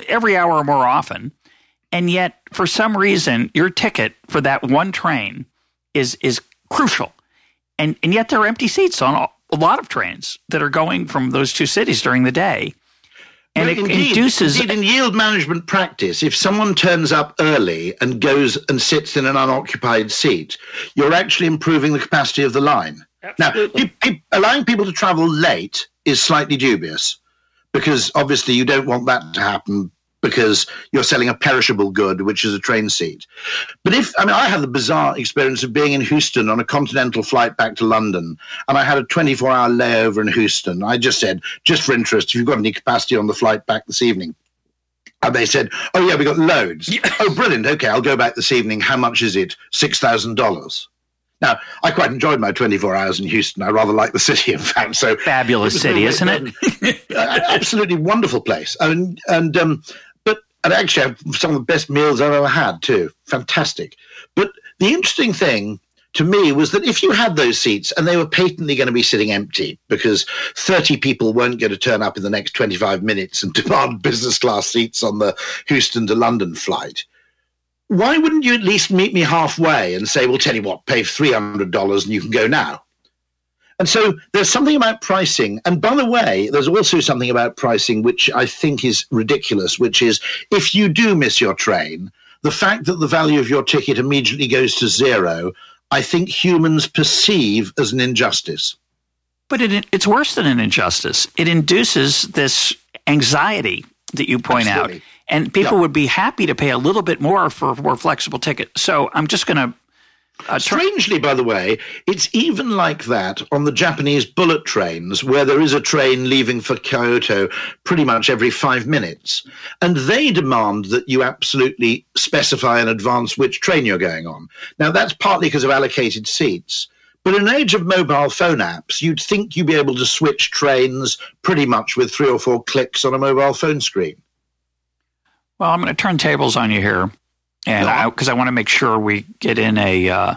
every hour or more often. And yet, for some reason, your ticket for that one train is is crucial. And and yet there are empty seats on a lot of trains that are going from those two cities during the day. And well, it indeed, induces indeed, in yield management practice, if someone turns up early and goes and sits in an unoccupied seat, you're actually improving the capacity of the line. Absolutely. Now, allowing people to travel late is slightly dubious because obviously you don't want that to happen because you're selling a perishable good, which is a train seat. But if, I mean, I had the bizarre experience of being in Houston on a continental flight back to London, and I had a 24 hour layover in Houston. I just said, just for interest, if you've got any capacity on the flight back this evening, and they said, "Oh yeah, we got loads. Oh, brilliant. Okay, I'll go back this evening. How much is it? Six thousand dollars." Now, I quite enjoyed my 24 hours in Houston. I rather like the city, in fact. So fabulous city, isn't it? absolutely wonderful place. And and um, but and actually, some of the best meals I've ever had too. Fantastic. But the interesting thing to me was that if you had those seats and they were patently going to be sitting empty because 30 people weren't going to turn up in the next 25 minutes and demand business class seats on the Houston to London flight, why wouldn't you at least meet me halfway and say, well, tell you what, pay $300 and you can go now? And so there's something about pricing. And by the way, there's also something about pricing which I think is ridiculous, which is if you do miss your train, the fact that the value of your ticket immediately goes to zero, I think humans perceive as an injustice. But it, it's worse than an injustice. It induces this anxiety that you point Absolutely. out and people would be happy to pay a little bit more for a more flexible ticket. So I'm just going to. Uh, Strangely, by the way, it's even like that on the Japanese bullet trains, where there is a train leaving for Kyoto pretty much every five minutes. And they demand that you absolutely specify in advance which train you're going on. Now, that's partly because of allocated seats. But in an age of mobile phone apps, you'd think you'd be able to switch trains pretty much with three or four clicks on a mobile phone screen. Well, I'm going to turn tables on you here, and because I, I, want to make sure we get in a uh,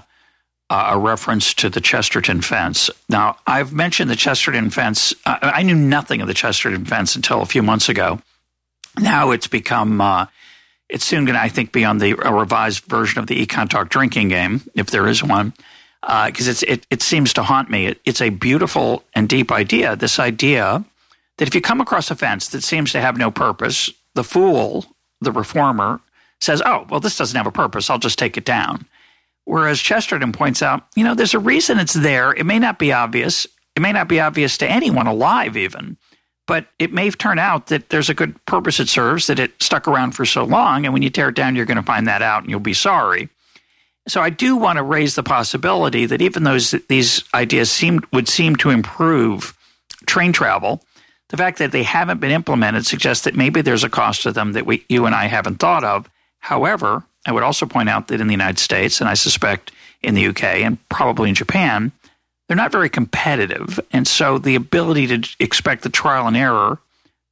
a reference to the Chesterton fence. Now, I've mentioned the Chesterton fence. I, I knew nothing of the Chesterton fence until a few months ago. Now it's become. Uh, it's soon going to, I think, be on the a revised version of the EconTalk drinking game, if there is one, because uh, it's it, it seems to haunt me. It, it's a beautiful and deep idea. This idea that if you come across a fence that seems to have no purpose, the fool the reformer says, oh, well, this doesn't have a purpose. I'll just take it down. Whereas Chesterton points out, you know, there's a reason it's there. It may not be obvious. It may not be obvious to anyone alive, even, but it may turn out that there's a good purpose it serves, that it stuck around for so long. And when you tear it down, you're going to find that out and you'll be sorry. So I do want to raise the possibility that even though these ideas seem, would seem to improve train travel, the fact that they haven't been implemented suggests that maybe there's a cost to them that we, you and I haven't thought of. However, I would also point out that in the United States, and I suspect in the UK and probably in Japan, they're not very competitive. And so the ability to expect the trial and error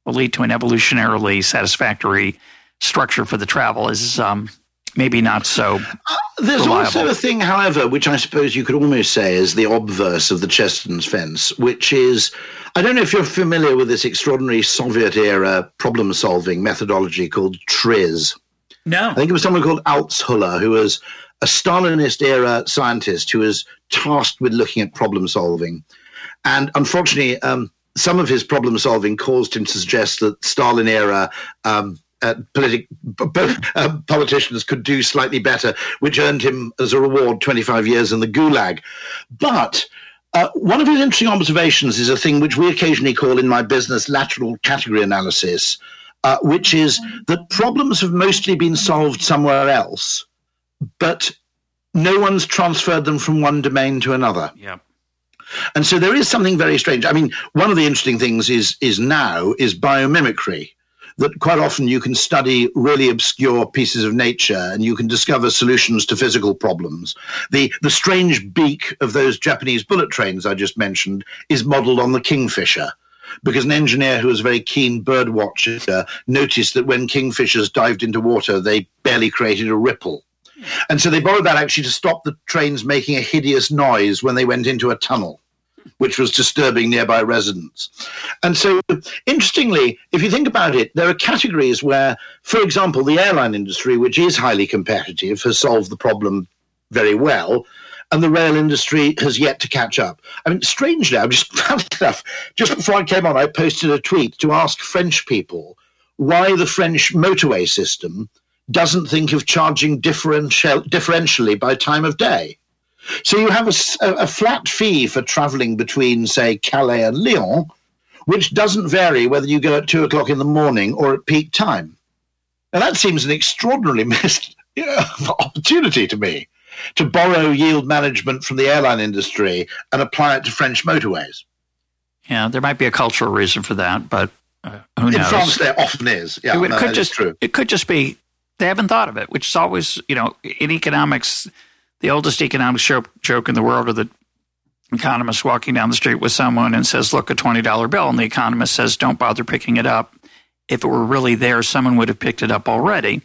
will lead to an evolutionarily satisfactory structure for the travel is um, maybe not so. Uh, there's reliable. also a thing, however, which I suppose you could almost say is the obverse of the Chesterton's fence, which is I don't know if you're familiar with this extraordinary Soviet era problem solving methodology called TRIZ. No. I think it was someone called Altshuller, who was a Stalinist era scientist who was tasked with looking at problem solving. And unfortunately, um, some of his problem solving caused him to suggest that Stalin era um, uh, politic, uh, politicians could do slightly better, which earned him as a reward 25 years in the Gulag. But uh, one of his interesting observations is a thing which we occasionally call in my business lateral category analysis, uh, which is that problems have mostly been solved somewhere else, but no one's transferred them from one domain to another. Yeah. And so there is something very strange. I mean, one of the interesting things is is now is biomimicry that quite often you can study really obscure pieces of nature and you can discover solutions to physical problems. The, the strange beak of those Japanese bullet trains I just mentioned is modeled on the kingfisher because an engineer who was a very keen bird watcher noticed that when kingfishers dived into water, they barely created a ripple. And so they borrowed that actually to stop the trains making a hideous noise when they went into a tunnel which was disturbing nearby residents. And so, interestingly, if you think about it, there are categories where, for example, the airline industry, which is highly competitive, has solved the problem very well. And the rail industry has yet to catch up. I mean, strangely, I just enough. Just before I came on, I posted a tweet to ask French people why the French motorway system doesn't think of charging differential, differentially by time of day. So you have a, a flat fee for traveling between, say, Calais and Lyon, which doesn't vary whether you go at two o'clock in the morning or at peak time. Now, that seems an extraordinarily missed opportunity to me to borrow yield management from the airline industry and apply it to French motorways. Yeah, there might be a cultural reason for that, but uh, who knows? In France, there often is. Yeah, it, could just it could just be they haven't thought of it, which is always you know in economics, the oldest economic joke, in the world are the economist walking down the street with someone and says, "Look, a twenty dollar bill," and the economist says, "Don't bother picking it up." If it were really there, someone would have picked it up already.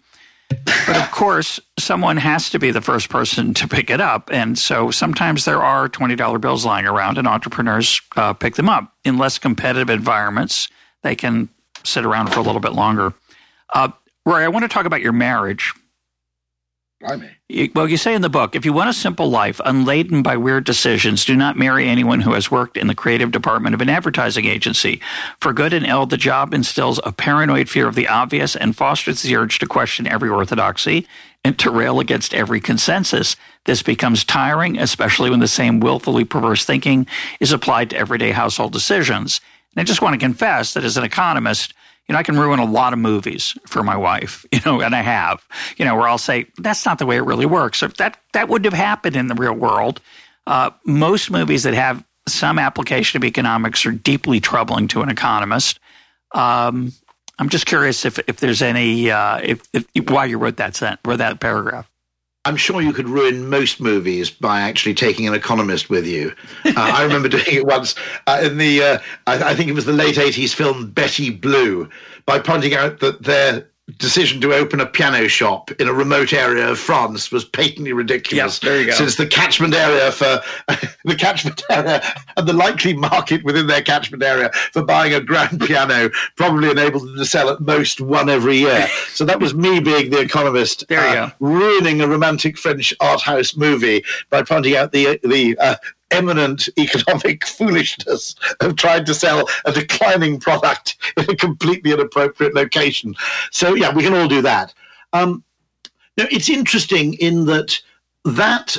But of course, someone has to be the first person to pick it up. And so sometimes there are $20 bills lying around, and entrepreneurs uh, pick them up. In less competitive environments, they can sit around for a little bit longer. Uh, Rory, I want to talk about your marriage. Well, you say in the book if you want a simple life unladen by weird decisions, do not marry anyone who has worked in the creative department of an advertising agency. For good and ill, the job instills a paranoid fear of the obvious and fosters the urge to question every orthodoxy and to rail against every consensus. This becomes tiring, especially when the same willfully perverse thinking is applied to everyday household decisions. And I just want to confess that as an economist, you know, I can ruin a lot of movies for my wife, you know, and I have, you know, where I'll say, that's not the way it really works. If that, that wouldn't have happened in the real world. Uh, most movies that have some application of economics are deeply troubling to an economist. Um, I'm just curious if, if there's any, uh, if, if, why you wrote that sent, wrote that paragraph. I'm sure you could ruin most movies by actually taking an economist with you. Uh, I remember doing it once uh, in the, uh, I, I, think it was the late 80s film Betty Blue, by pointing out that their decision to open a piano shop in a remote area of France was patently ridiculous. Yes, there you go. Since the catchment area for the catchment area and the likely market within their catchment area for buying a grand piano probably enabled them to sell at most one every year. So that was me being the economist, there you uh, go. ruining a romantic French art house movie by pointing out the the uh, eminent economic foolishness of trying to sell a declining product in a completely inappropriate location. So, yeah, we can all do that. Um, now, it's interesting in that that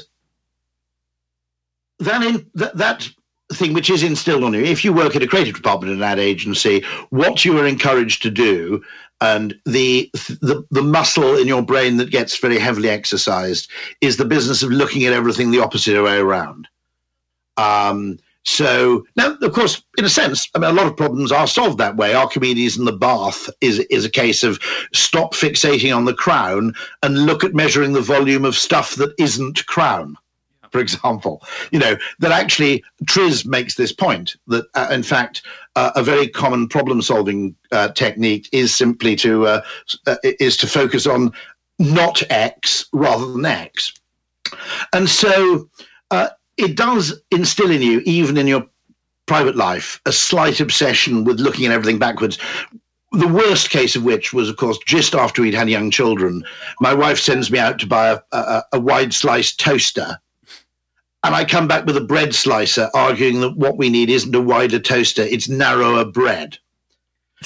that, in, that that thing which is instilled on you. If you work at a creative department in an ad agency, what you are encouraged to do and the, the the muscle in your brain that gets very heavily exercised is the business of looking at everything the opposite way around. Um, so now, of course, in a sense, I mean, a lot of problems are solved that way. Archimedes and the bath is is a case of stop fixating on the crown and look at measuring the volume of stuff that isn't crown. For example, you know that actually TRIZ makes this point that uh, in fact uh, a very common problem-solving uh, technique is simply to uh, uh, is to focus on not X rather than X, and so uh, it does instill in you, even in your private life, a slight obsession with looking at everything backwards. The worst case of which was, of course, just after we'd had young children. My wife sends me out to buy a, a, a wide slice toaster. And I come back with a bread slicer arguing that what we need isn't a wider toaster, it's narrower bread.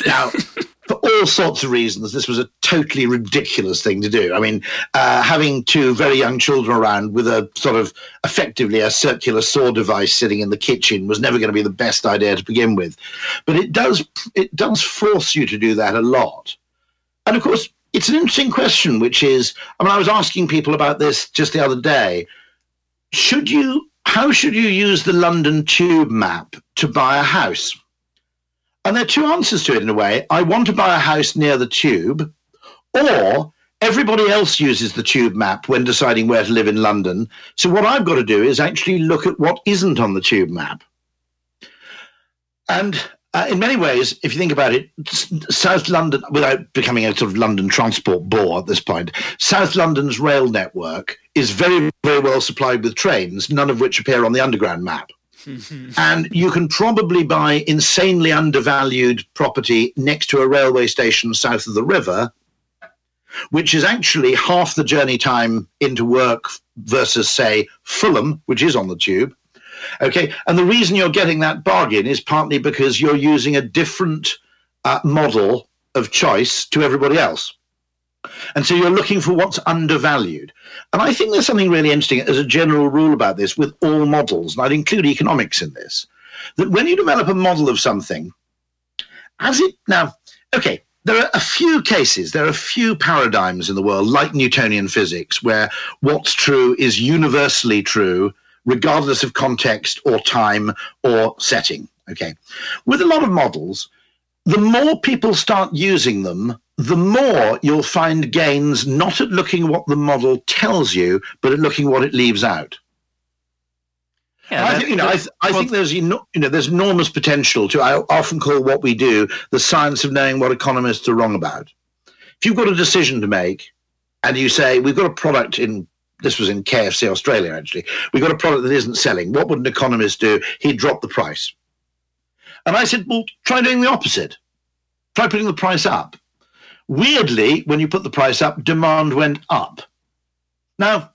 Now, for all sorts of reasons, this was a totally ridiculous thing to do. I mean, uh, having two very young children around with a sort of effectively a circular saw device sitting in the kitchen was never going to be the best idea to begin with. But it does it does force you to do that a lot. And of course, it's an interesting question, which is, I mean, I was asking people about this just the other day. Should you, how should you use the London Tube map to buy a house? And there are two answers to it in a way. I want to buy a house near the tube, or everybody else uses the tube map when deciding where to live in London. So what I've got to do is actually look at what isn't on the tube map. And uh, in many ways, if you think about it, South London, without becoming a sort of London transport bore at this point, South London's rail network is very, very well supplied with trains, none of which appear on the underground map. And you can probably buy insanely undervalued property next to a railway station south of the river, which is actually half the journey time into work versus, say, Fulham, which is on the tube. Okay, and the reason you're getting that bargain is partly because you're using a different uh, model of choice to everybody else. And so you're looking for what's undervalued. And I think there's something really interesting as a general rule about this with all models, and I'd include economics in this, that when you develop a model of something, as it now, okay, there are a few cases, there are a few paradigms in the world, like Newtonian physics, where what's true is universally true, regardless of context or time or setting. Okay. With a lot of models, the more people start using them, the more you'll find gains not at looking what the model tells you, but at looking what it leaves out. Yeah, I think you know. I, th- I well, think there's you know there's enormous potential to. I often call what we do the science of knowing what economists are wrong about. If you've got a decision to make, and you say we've got a product in this was in KFC Australia actually, we've got a product that isn't selling. What would an economist do? He'd drop the price. And I said, well, try doing the opposite. Try putting the price up. Weirdly, when you put the price up, demand went up. Now,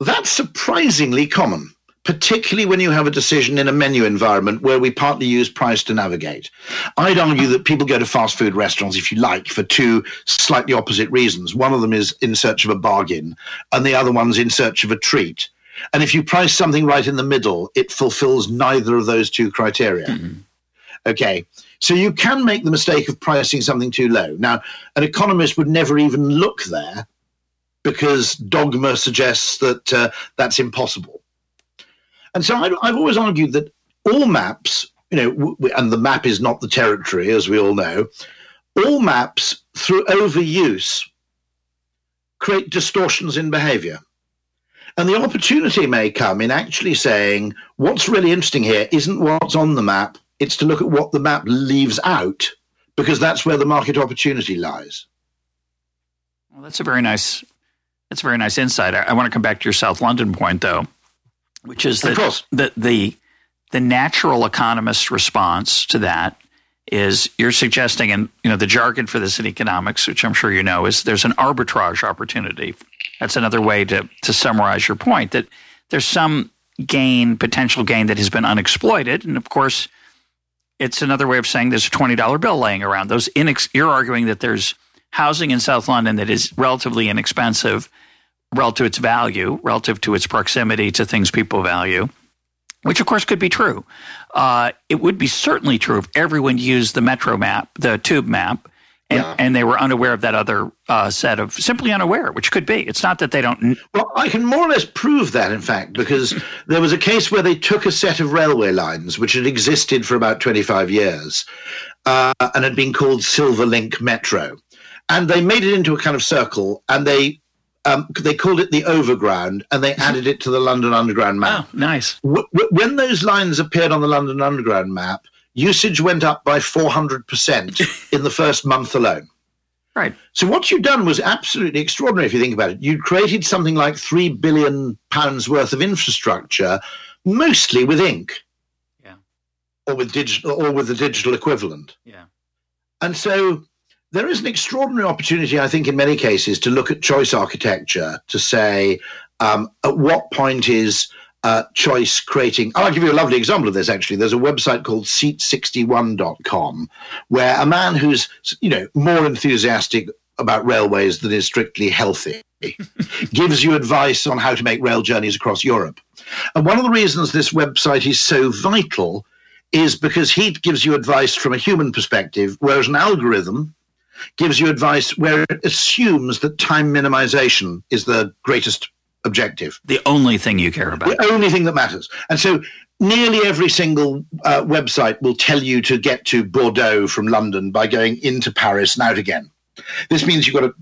that's surprisingly common particularly when you have a decision in a menu environment where we partly use price to navigate. I'd argue that people go to fast food restaurants, if you like, for two slightly opposite reasons. One of them is in search of a bargain, and the other one's in search of a treat. And if you price something right in the middle, it fulfills neither of those two criteria. Mm-hmm. Okay. So you can make the mistake of pricing something too low. Now, an economist would never even look there because dogma suggests that uh, that's impossible. And so I, have always argued that all maps, you know, and the map is not the territory, as we all know, all maps through overuse create distortions in behavior. And the opportunity may come in actually saying what's really interesting here isn't what's on the map, it's to look at what the map leaves out, because that's where the market opportunity lies. Well, that's a very nice that's a very nice insight. I, I want to come back to your South London point though which is that the, the the natural economist's response to that is you're suggesting, and you know the jargon for this in economics, which I'm sure you know, is there's an arbitrage opportunity. That's another way to to summarize your point that there's some gain, potential gain that has been unexploited, and of course, it's another way of saying there's a twenty dollar bill laying around. Those inex- you're arguing that there's housing in South London that is relatively inexpensive relative to its value, relative to its proximity to things people value, which of course could be true. Uh, it would be certainly true if everyone used the Metro map, the tube map, and, yeah. and they were unaware of that other uh, set of simply unaware, which could be. It's not that they don't. Well, I can more or less prove that, in fact, because there was a case where they took a set of railway lines which had existed for about 25 years uh, and had been called Silverlink Metro. And they made it into a kind of circle and they um, they called it the Overground, and they added it to the London Underground map. Oh, nice. W- when those lines appeared on the London Underground map, usage went up by 400% in the first month alone. Right. So what you'd done was absolutely extraordinary if you think about it. You'd created something like three billion pounds worth of infrastructure, mostly with ink. Yeah. Or with digital or with the digital equivalent. Yeah. And so there is an extraordinary opportunity, I think, in many cases, to look at choice architecture to say um, at what point is uh, choice creating. I'll give you a lovely example of this, actually. There's a website called seat61.com where a man who's, you know, more enthusiastic about railways than is strictly healthy gives you advice on how to make rail journeys across Europe. And one of the reasons this website is so vital is because he gives you advice from a human perspective, whereas an algorithm gives you advice where it assumes that time minimization is the greatest objective. The only thing you care about. The only thing that matters. And so nearly every single uh, website will tell you to get to Bordeaux from London by going into Paris and out again. This means you've got to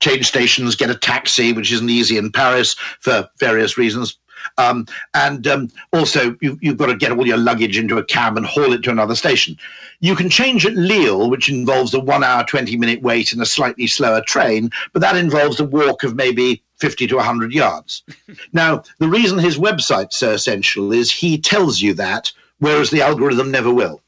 change stations, get a taxi, which isn't easy in Paris for various reasons. Um, and um, also, you, have got to get all your luggage into a cab and haul it to another station. You can change at Lille, which involves a one hour, 20 minute wait and a slightly slower train, but that involves a walk of maybe 50 to 100 yards. now, the reason his website's so essential is he tells you that, whereas the algorithm never will.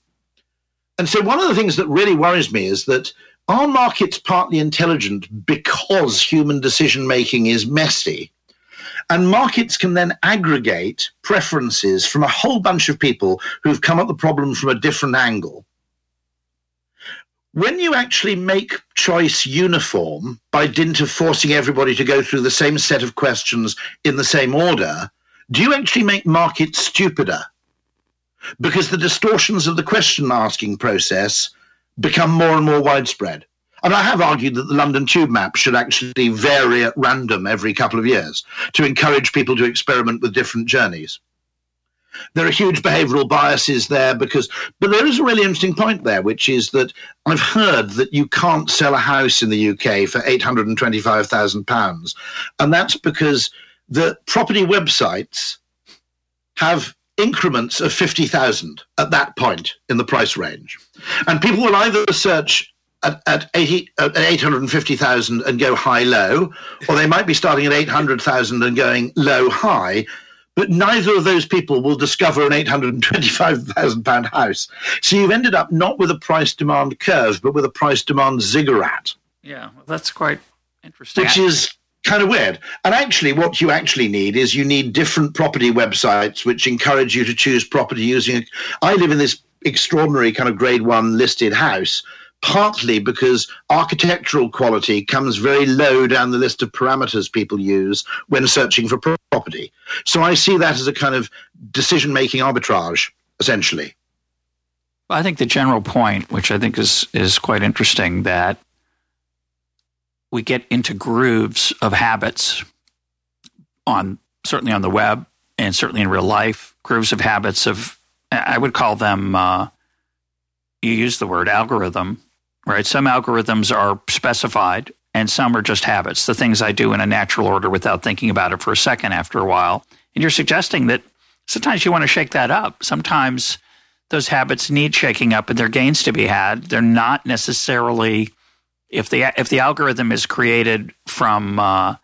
And so, one of the things that really worries me is that are markets partly intelligent because human decision making is messy? And markets can then aggregate preferences from a whole bunch of people who've come at the problem from a different angle. When you actually make choice uniform by dint of forcing everybody to go through the same set of questions in the same order, do you actually make markets stupider? Because the distortions of the question asking process become more and more widespread. And I have argued that the London Tube map should actually vary at random every couple of years to encourage people to experiment with different journeys. There are huge behavioral biases there because, but there is a really interesting point there, which is that I've heard that you can't sell a house in the UK for £825,000. And that's because the property websites have increments of 50,000 at that point in the price range. And people will either search at, at, 80, at 850,000 and go high low, or they might be starting at 800,000 and going low high. But neither of those people will discover an £825,000 house. So you've ended up not with a price demand curve, but with a price demand ziggurat. Yeah, well, that's quite interesting. Which is kind of weird. And actually, what you actually need is you need different property websites which encourage you to choose property using. I live in this extraordinary kind of grade one listed house partly because architectural quality comes very low down the list of parameters people use when searching for property. So I see that as a kind of decision making arbitrage, essentially. I think the general point, which I think is, is quite interesting, that we get into grooves of habits on certainly on the web and certainly in real life, grooves of habits of, I would call them, uh, you use the word algorithm, right? Some algorithms are specified and some are just habits, the things I do in a natural order without thinking about it for a second after a while. And you're suggesting that sometimes you want to shake that up. Sometimes those habits need shaking up and there are gains to be had. They're not necessarily if the if the algorithm is created from uh,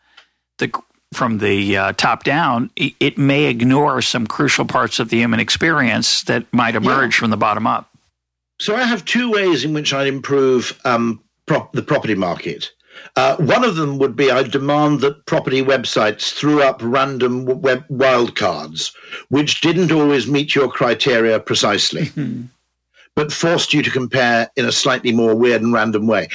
the from the uh, top down, it may ignore some crucial parts of the human experience that might emerge yeah. from the bottom up. So I have two ways in which I'd improve um, prop- the property market. Uh, one of them would be I demand that property websites threw up random web wildcards, which didn't always meet your criteria precisely, but forced you to compare in a slightly more weird and random way.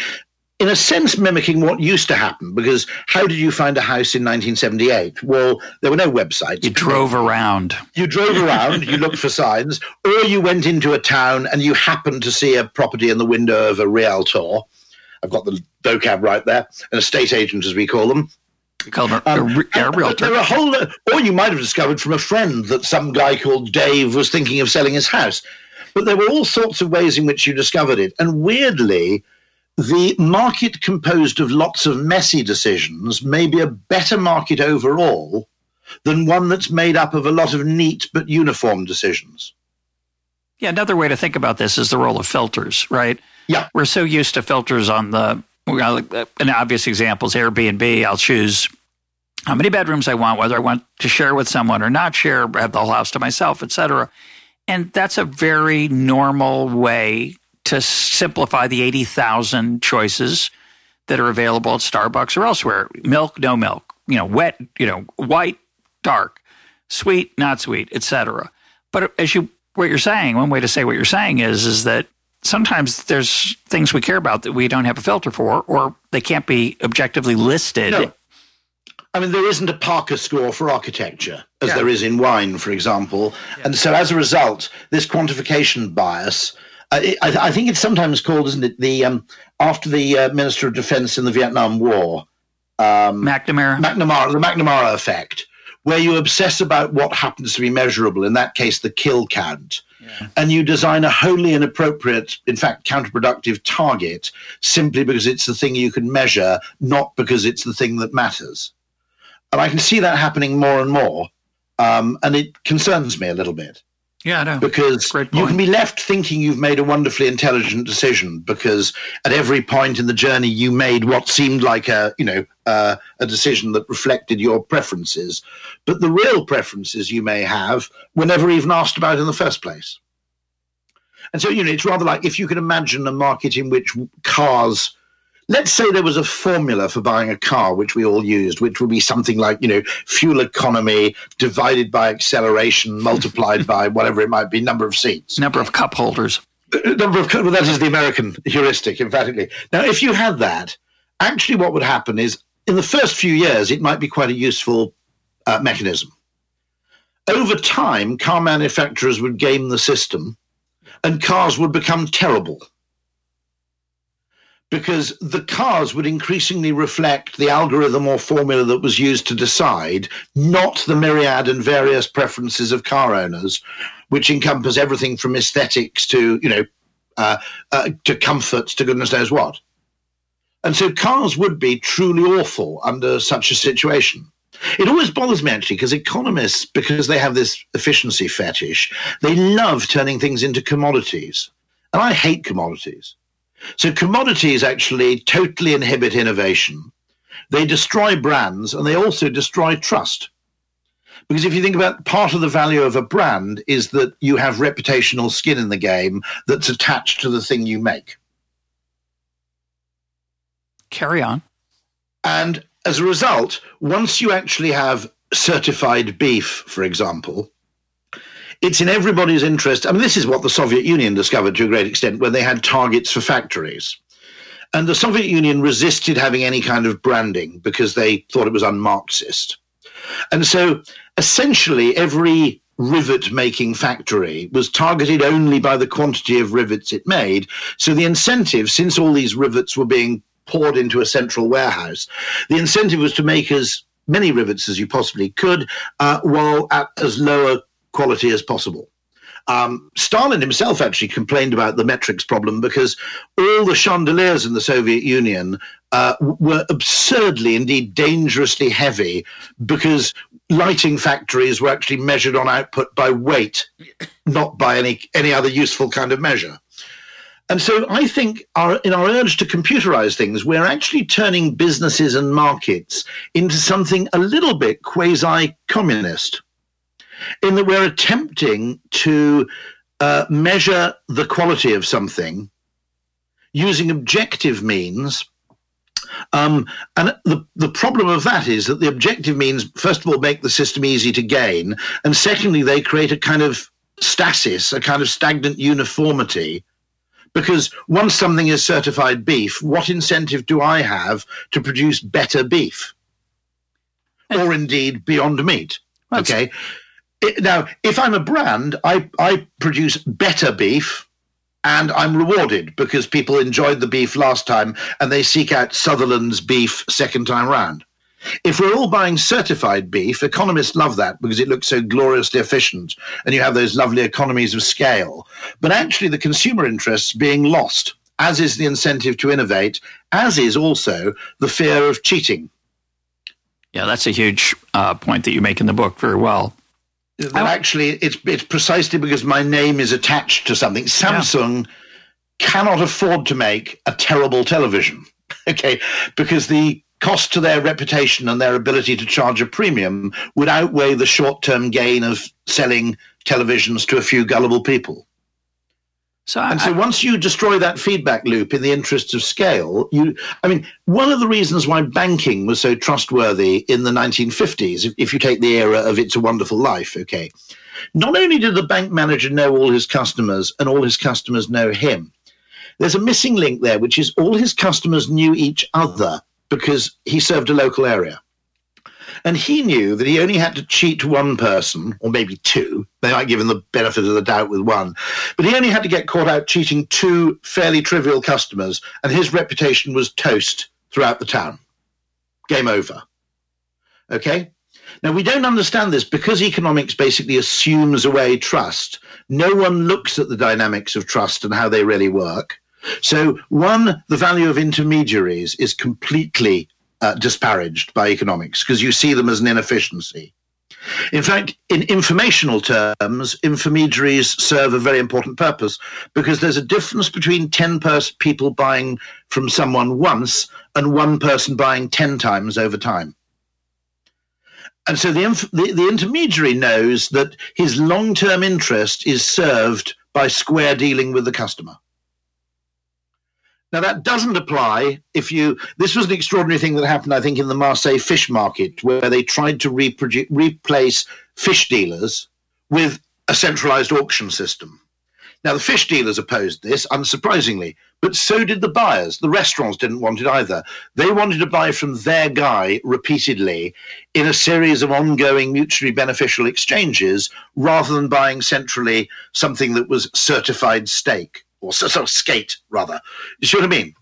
In a sense, mimicking what used to happen, because how did you find a house in 1978? Well, there were no websites. You drove around. You drove around, you looked for signs, or you went into a town and you happened to see a property in the window of a realtor I've got the vocab right there, an estate agent, as we call them. We call them a, um, a, a realtor. There are a whole, or you might have discovered from a friend that some guy called Dave was thinking of selling his house. But there were all sorts of ways in which you discovered it. And weirdly, the market composed of lots of messy decisions may be a better market overall than one that's made up of a lot of neat but uniform decisions. Yeah, another way to think about this is the role of filters, right? Yeah. We're so used to filters on the, an obvious example is Airbnb. I'll choose how many bedrooms I want, whether I want to share with someone or not share, have the whole house to myself, etc. And that's a very normal way to simplify the 80,000 choices that are available at Starbucks or elsewhere. Milk, no milk, you know, wet, you know, white, dark, sweet, not sweet, etc. But as you what you're saying, one way to say what you're saying is is that sometimes there's things we care about that we don't have a filter for, or they can't be objectively listed. No. I mean, there isn't a Parker score for architecture, as yeah. there is in wine, for example. Yeah. And so, as a result, this quantification bias, I, I, think it's sometimes called, isn't it, the um, after the uh, Minister of Defense in the Vietnam War, um, McNamara. McNamara, the McNamara effect, where you obsess about what happens to be measurable. In that case, the kill count and you design a wholly inappropriate, in fact, counterproductive target simply because it's the thing you can measure, not because it's the thing that matters. And I can see that happening more and more. Um, and it concerns me a little bit. Yeah, I know. Because you can be left thinking you've made a wonderfully intelligent decision because at every point in the journey you made what seemed like a, you know, uh, a decision that reflected your preferences. But the real preferences you may have were never even asked about in the first place. And so, you know, it's rather like if you can imagine a market in which cars let's say there was a formula for buying a car, which we all used, which would be something like, you know, fuel economy divided by acceleration multiplied by whatever it might be, number of seats. Number of cup holders. Number of, well, that is the American heuristic, emphatically. Now, if you had that, actually what would happen is in the first few years, it might be quite a useful uh, mechanism. Over time, car manufacturers would game the system and cars would become terrible because the cars would increasingly reflect the algorithm or formula that was used to decide, not the myriad and various preferences of car owners, which encompass everything from aesthetics to, you know, uh, uh, to comforts to goodness knows what. And so cars would be truly awful under such a situation. It always bothers me actually because economists, because they have this efficiency fetish, they love turning things into commodities. And I hate commodities. So commodities actually totally inhibit innovation. They destroy brands and they also destroy trust. Because if you think about part of the value of a brand is that you have reputational skin in the game that's attached to the thing you make. Carry on. And as a result, once you actually have certified beef, for example, it's in everybody's interest. I mean, this is what the Soviet Union discovered to a great extent when they had targets for factories. And the Soviet Union resisted having any kind of branding because they thought it was un-Marxist. And so essentially every rivet making factory was targeted only by the quantity of rivets it made. So the incentive, since all these rivets were being poured into a central warehouse, the incentive was to make as many rivets as you possibly could uh, while at as low a quality as possible. Um, Stalin himself actually complained about the metrics problem because all the chandeliers in the Soviet Union uh, were absurdly, indeed dangerously heavy because lighting factories were actually measured on output by weight, not by any, any other useful kind of measure. And so I think our, in our urge to computerize things, we're actually turning businesses and markets into something a little bit quasi communist in that we're attempting to uh, measure the quality of something using objective means. Um, and the, the problem of that is that the objective means, first of all, make the system easy to gain. And secondly, they create a kind of stasis, a kind of stagnant uniformity. Because once something is certified beef, what incentive do I have to produce better beef? Or indeed beyond meat? okay now, if I'm a brand, I, I produce better beef and I'm rewarded because people enjoyed the beef last time and they seek out Sutherland's beef second time round. If we're all buying certified beef, economists love that because it looks so gloriously efficient and you have those lovely economies of scale. But actually, the consumer interests being lost, as is the incentive to innovate, as is also the fear of cheating. Yeah, that's a huge uh, point that you make in the book very well that actually it's it's precisely because my name is attached to something. Samsung yeah. cannot afford to make a terrible television, okay, because the cost to their reputation and their ability to charge a premium would outweigh the short-term gain of selling televisions to a few gullible people. So I, and so once you destroy that feedback loop in the interests of scale, you, I mean, one of the reasons why banking was so trustworthy in the 1950s, if you take the era of It's a Wonderful Life, okay, not only did the bank manager know all his customers and all his customers know him, there's a missing link there, which is all his customers knew each other because he served a local area. And he knew that he only had to cheat one person, or maybe two. They might give him the benefit of the doubt with one. But he only had to get caught out cheating two fairly trivial customers, and his reputation was toast throughout the town. Game over. Okay? Now, we don't understand this because economics basically assumes away trust. No one looks at the dynamics of trust and how they really work. So, one, the value of intermediaries is completely uh, disparaged by economics because you see them as an inefficiency. In fact, in informational terms, intermediaries serve a very important purpose because there's a difference between 10 pers- people buying from someone once and one person buying 10 times over time. And so the, inf- the, the intermediary knows that his long term interest is served by square dealing with the customer. Now, that doesn't apply if you. This was an extraordinary thing that happened, I think, in the Marseille fish market, where they tried to replace fish dealers with a centralized auction system. Now, the fish dealers opposed this, unsurprisingly, but so did the buyers. The restaurants didn't want it either. They wanted to buy from their guy repeatedly in a series of ongoing mutually beneficial exchanges rather than buying centrally something that was certified steak or sort of skate rather. You see what I mean?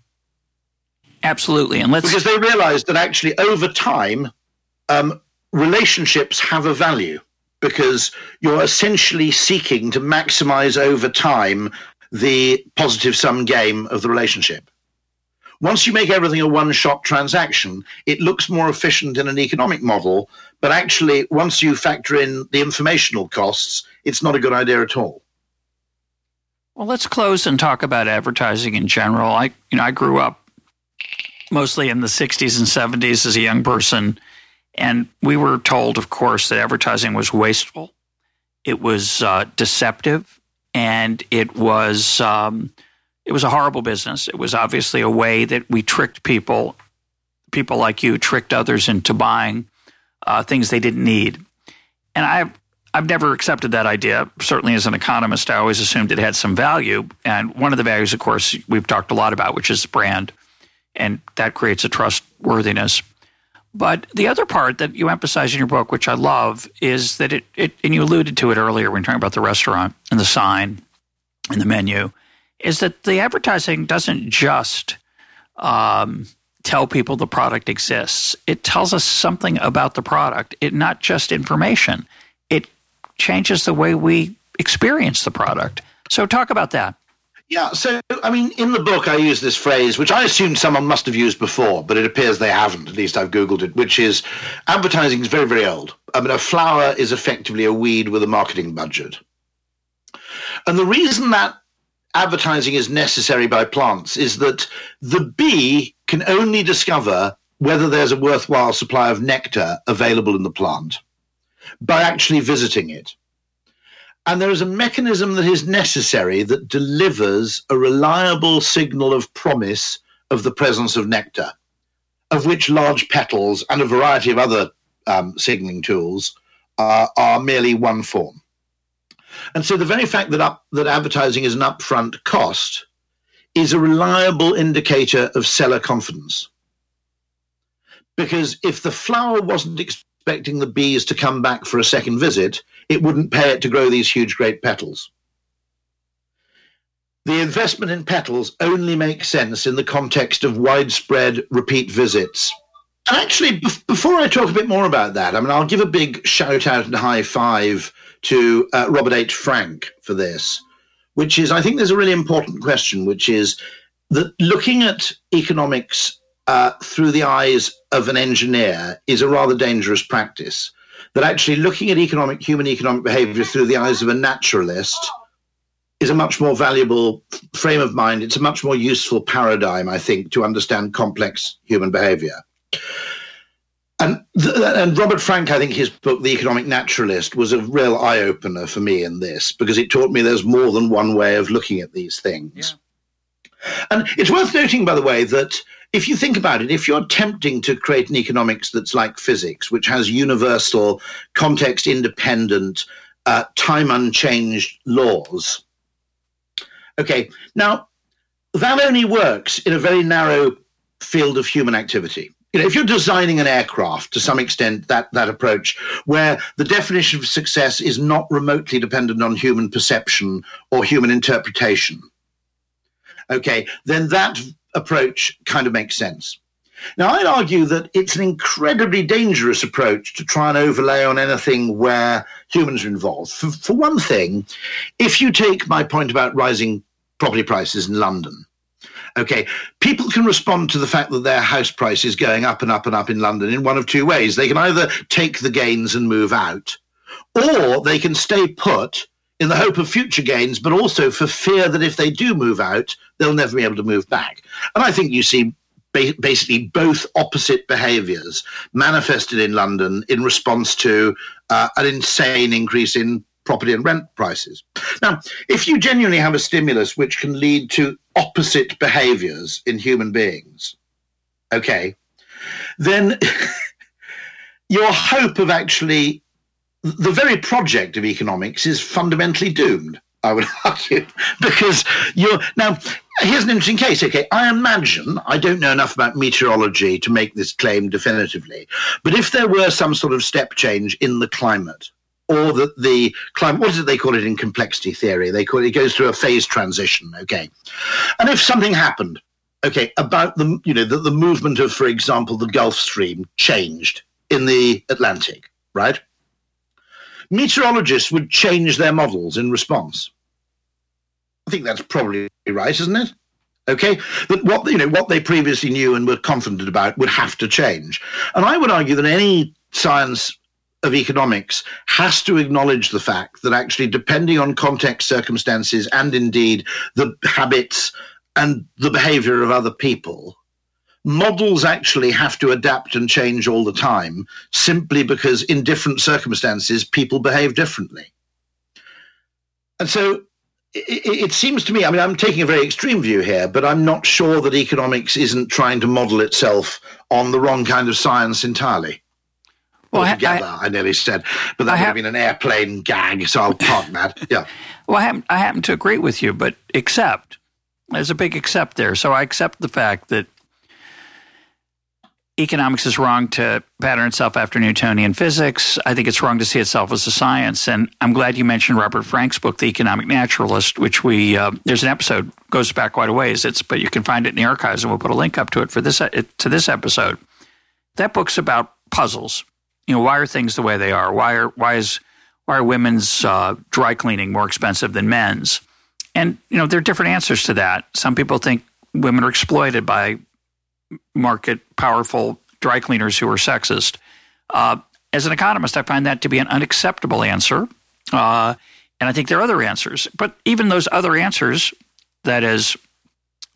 Absolutely, and let's because they realised that actually over time, um, relationships have a value because you're essentially seeking to maximise over time the positive sum game of the relationship. Once you make everything a one shot transaction, it looks more efficient in an economic model. But actually, once you factor in the informational costs, it's not a good idea at all. Well, let's close and talk about advertising in general. I, you know, I grew up mostly in the 60s and 70s as a young person, and we were told, of course, that advertising was wasteful, it was uh, deceptive, and it was um, it was a horrible business. It was obviously a way that we tricked people, people like you tricked others into buying uh, things they didn't need. And I've I've never accepted that idea. Certainly, as an economist, I always assumed it had some value. And one of the values, of course, we've talked a lot about, which is brand, and that creates a trustworthiness. But the other part that you emphasize in your book, which I love, is that it, it and you alluded to it earlier when talking about the restaurant and the sign and the menu, is that the advertising doesn't just um, tell people the product exists. It tells us something about the product. It not just information. It changes the way we experience the product. So talk about that. Yeah, so I mean, in the book, I use this phrase, which I assumed someone must have used before, but it appears they haven't. At least I've googled it, which is advertising is very, very old. Uh, I mean, a flower is effectively a weed with a marketing budget, and the reason that advertising is necessary by plants is that the bee can only discover whether there's a worthwhile supply of nectar available in the plant by actually visiting it. And there is a mechanism that is necessary that delivers a reliable signal of promise of the presence of nectar, of which large petals and a variety of other um, signaling tools uh, are merely one form. And so the very fact that, up, that advertising is an upfront cost is a reliable indicator of seller confidence. Because if the flower wasn't expecting the bees to come back for a second visit, it wouldn't pay it to grow these huge, great petals. The investment in petals only makes sense in the context of widespread repeat visits. And actually, before I talk a bit more about that, I mean, I'll give a big shout out and high five to uh, Robert H. Frank for this, which is, I think there's a really important question, which is that looking at economics uh, through the eyes of an engineer is a rather dangerous practice. That actually looking at economic, human economic behavior through the eyes of a naturalist is a much more valuable frame of mind. It's a much more useful paradigm, I think, to understand complex human behavior. And, th- and Robert Frank, I think his book, The Economic Naturalist, was a real eye opener for me in this because it taught me there's more than one way of looking at these things. Yeah. And it's worth noting, by the way, that if you think about it, if you're attempting to create an economics that's like physics, which has universal, context independent, uh, time unchanged laws, okay, now that only works in a very narrow field of human activity. You know, if you're designing an aircraft to some extent, that, that approach, where the definition of success is not remotely dependent on human perception or human interpretation, okay, then that approach kind of makes sense. Now, I'd argue that it's an incredibly dangerous approach to try and overlay on anything where humans are involved. For, for one thing, if you take my point about rising property prices in London, Okay, people can respond to the fact that their house price is going up and up and up in London in one of two ways. They can either take the gains and move out, or they can stay put in the hope of future gains, but also for fear that if they do move out, they'll never be able to move back. And I think you see basically both opposite behaviors manifested in London in response to uh, an insane increase in property and rent prices. Now, if you genuinely have a stimulus which can lead to opposite behaviors in human beings, okay, then your hope of actually the very project of economics is fundamentally doomed. I would argue because you're now. Here's an interesting case. Okay, I imagine I don't know enough about meteorology to make this claim definitively, but if there were some sort of step change in the climate, or that the climate, what is it they call it in complexity theory? They call it, it goes through a phase transition, okay? And if something happened, okay, about the you know that the movement of, for example, the Gulf Stream changed in the Atlantic, right? Meteorologists would change their models in response. I think that's probably right, isn't it? Okay, that what you know what they previously knew and were confident about would have to change, and I would argue that any science of economics has to acknowledge the fact that actually, depending on context, circumstances, and indeed the habits and the behavior of other people, models actually have to adapt and change all the time simply because in different circumstances people behave differently. And so it, it, seems to me, I mean, I'm taking a very extreme view here, but I'm not sure that economics isn't trying to model itself on the wrong kind of science entirely. Well, Altogether, I, I, I nearly said, but that I would have been an airplane gag, so I'll park that. Yeah. Well, I happen, I happen to agree with you, but except there's a big except there. So I accept the fact that economics is wrong to pattern itself after Newtonian physics. I think it's wrong to see itself as a science. And I'm glad you mentioned Robert Frank's book, The Economic Naturalist, which we uh, there's an episode goes back quite a ways. It's but you can find it in the archives, and we'll put a link up to it for this uh, to this episode. That book's about puzzles. You know, why are things the way they are? Why are why is why are women's uh, dry cleaning more expensive than men's? And you know, there are different answers to that. Some people think women are exploited by market powerful dry cleaners who are sexist. Uh, as an economist, I find that to be an unacceptable answer. Uh, and I think there are other answers. But even those other answers, that is,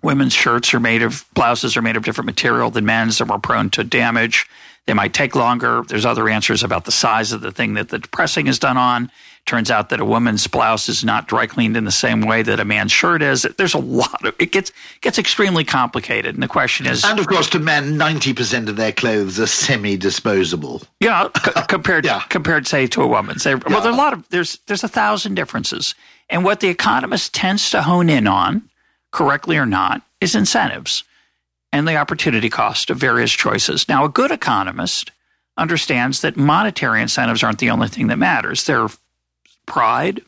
women's shirts are made of, blouses are made of different material than men's, they're more prone to damage. They might take longer. There's other answers about the size of the thing that the pressing is done on. Turns out that a woman's blouse is not dry cleaned in the same way that a man's shirt is. There's a lot of it gets gets extremely complicated, and the question is. And of course, to men, ninety percent of their clothes are semi-disposable. Yeah, c- compared yeah. compared say to a woman. Say, well, there's a lot of there's there's a thousand differences, and what the economist tends to hone in on, correctly or not, is incentives and the opportunity cost of various choices. Now, a good economist understands that monetary incentives aren't the only thing that matters. There are pride,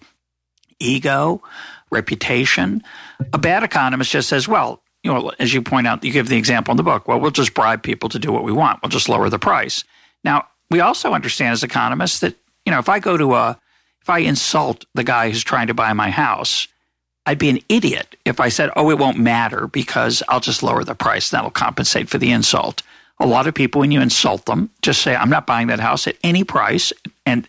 ego, reputation. A bad economist just says, well, you know, as you point out, you give the example in the book, well, we'll just bribe people to do what we want. We'll just lower the price. Now, we also understand as economists that, you know, if I go to a, if I insult the guy who's trying to buy my house, I'd be an idiot if I said, oh, it won't matter because I'll just lower the price. That'll compensate for the insult. A lot of people, when you insult them, just say, I'm not buying that house at any price. And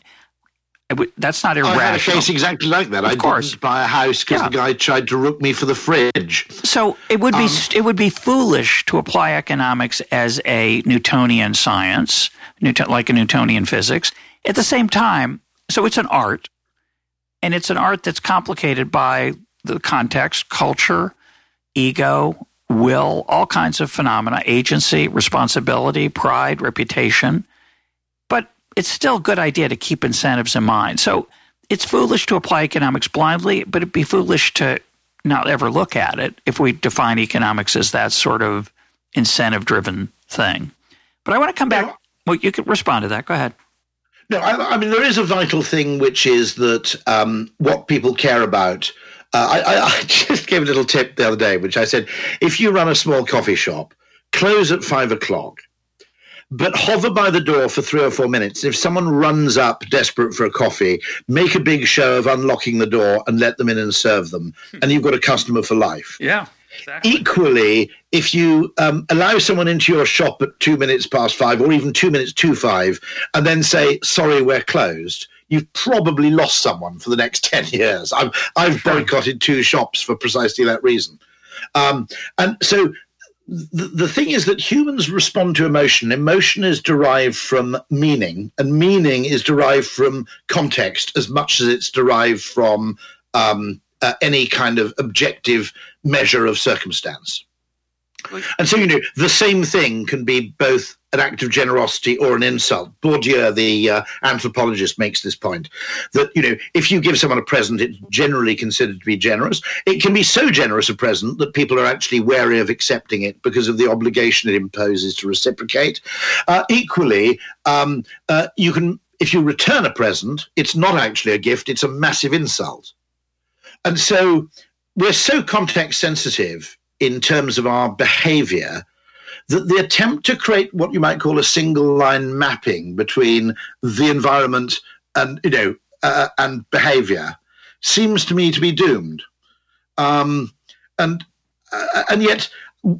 that's not irrational. I had a case exactly like that. Of I course. didn't buy a house because yeah. the guy tried to rook me for the fridge. So it would be um, it would be foolish to apply economics as a Newtonian science, Newton, like a Newtonian physics. At the same time, so it's an art, and it's an art that's complicated by the context, culture, ego, will, all kinds of phenomena, agency, responsibility, pride, reputation it's still a good idea to keep incentives in mind. So it's foolish to apply economics blindly, but it'd be foolish to not ever look at it if we define economics as that sort of incentive driven thing. But I want to come back. Well, you can respond to that. Go ahead. No, I, I mean, there is a vital thing, which is that um, what people care about. Uh, I, I just gave a little tip the other day, which I said if you run a small coffee shop, close at five o'clock but hover by the door for three or four minutes. If someone runs up desperate for a coffee, make a big show of unlocking the door and let them in and serve them. And you've got a customer for life. Yeah. Exactly. Equally, if you um, allow someone into your shop at two minutes past five or even two minutes to five and then say, sorry, we're closed, you've probably lost someone for the next 10 years. I've, I've boycotted two shops for precisely that reason. Um, and so the, thing is that humans respond to emotion. Emotion is derived from meaning, and meaning is derived from context as much as it's derived from um, uh, any kind of objective measure of circumstance. And so, you know, the same thing can be both an act of generosity or an insult. Bourdieu, the uh, anthropologist, makes this point that, you know, if you give someone a present, it's generally considered to be generous. It can be so generous a present that people are actually wary of accepting it because of the obligation it imposes to reciprocate. Uh, equally, um, uh, you can, if you return a present, it's not actually a gift, it's a massive insult. And so we're so context sensitive in terms of our behavior that the attempt to create what you might call a single line mapping between the environment and you know uh, and behavior seems to me to be doomed. Um, and uh, and yet,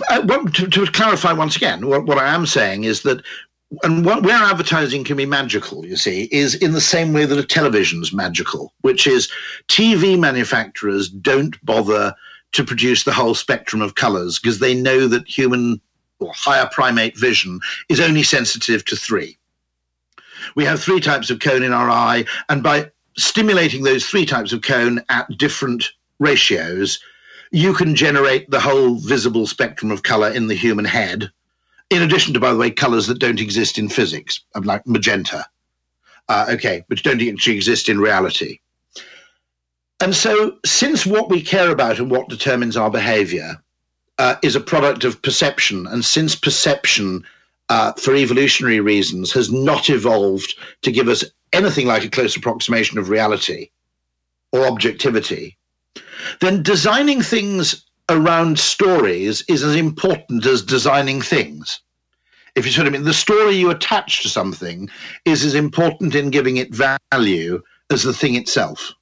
uh, to, to, clarify once again, what, what, I am saying is that. And what, where advertising can be magical, you see, is in the same way that a television's magical, which is TV manufacturers don't bother to produce the whole spectrum of colors because they know that human or higher primate vision is only sensitive to three. We have three types of cone in our eye, and by stimulating those three types of cone at different ratios, you can generate the whole visible spectrum of color in the human head, in addition to, by the way, colors that don't exist in physics, like magenta, uh, okay, which don't actually exist in reality. And so, since what we care about and what determines our behavior uh, is a product of perception, and since perception, uh, for evolutionary reasons, has not evolved to give us anything like a close approximation of reality or objectivity, then designing things around stories is as important as designing things. If you sort of mean, the story you attach to something is as important in giving it value as the thing itself.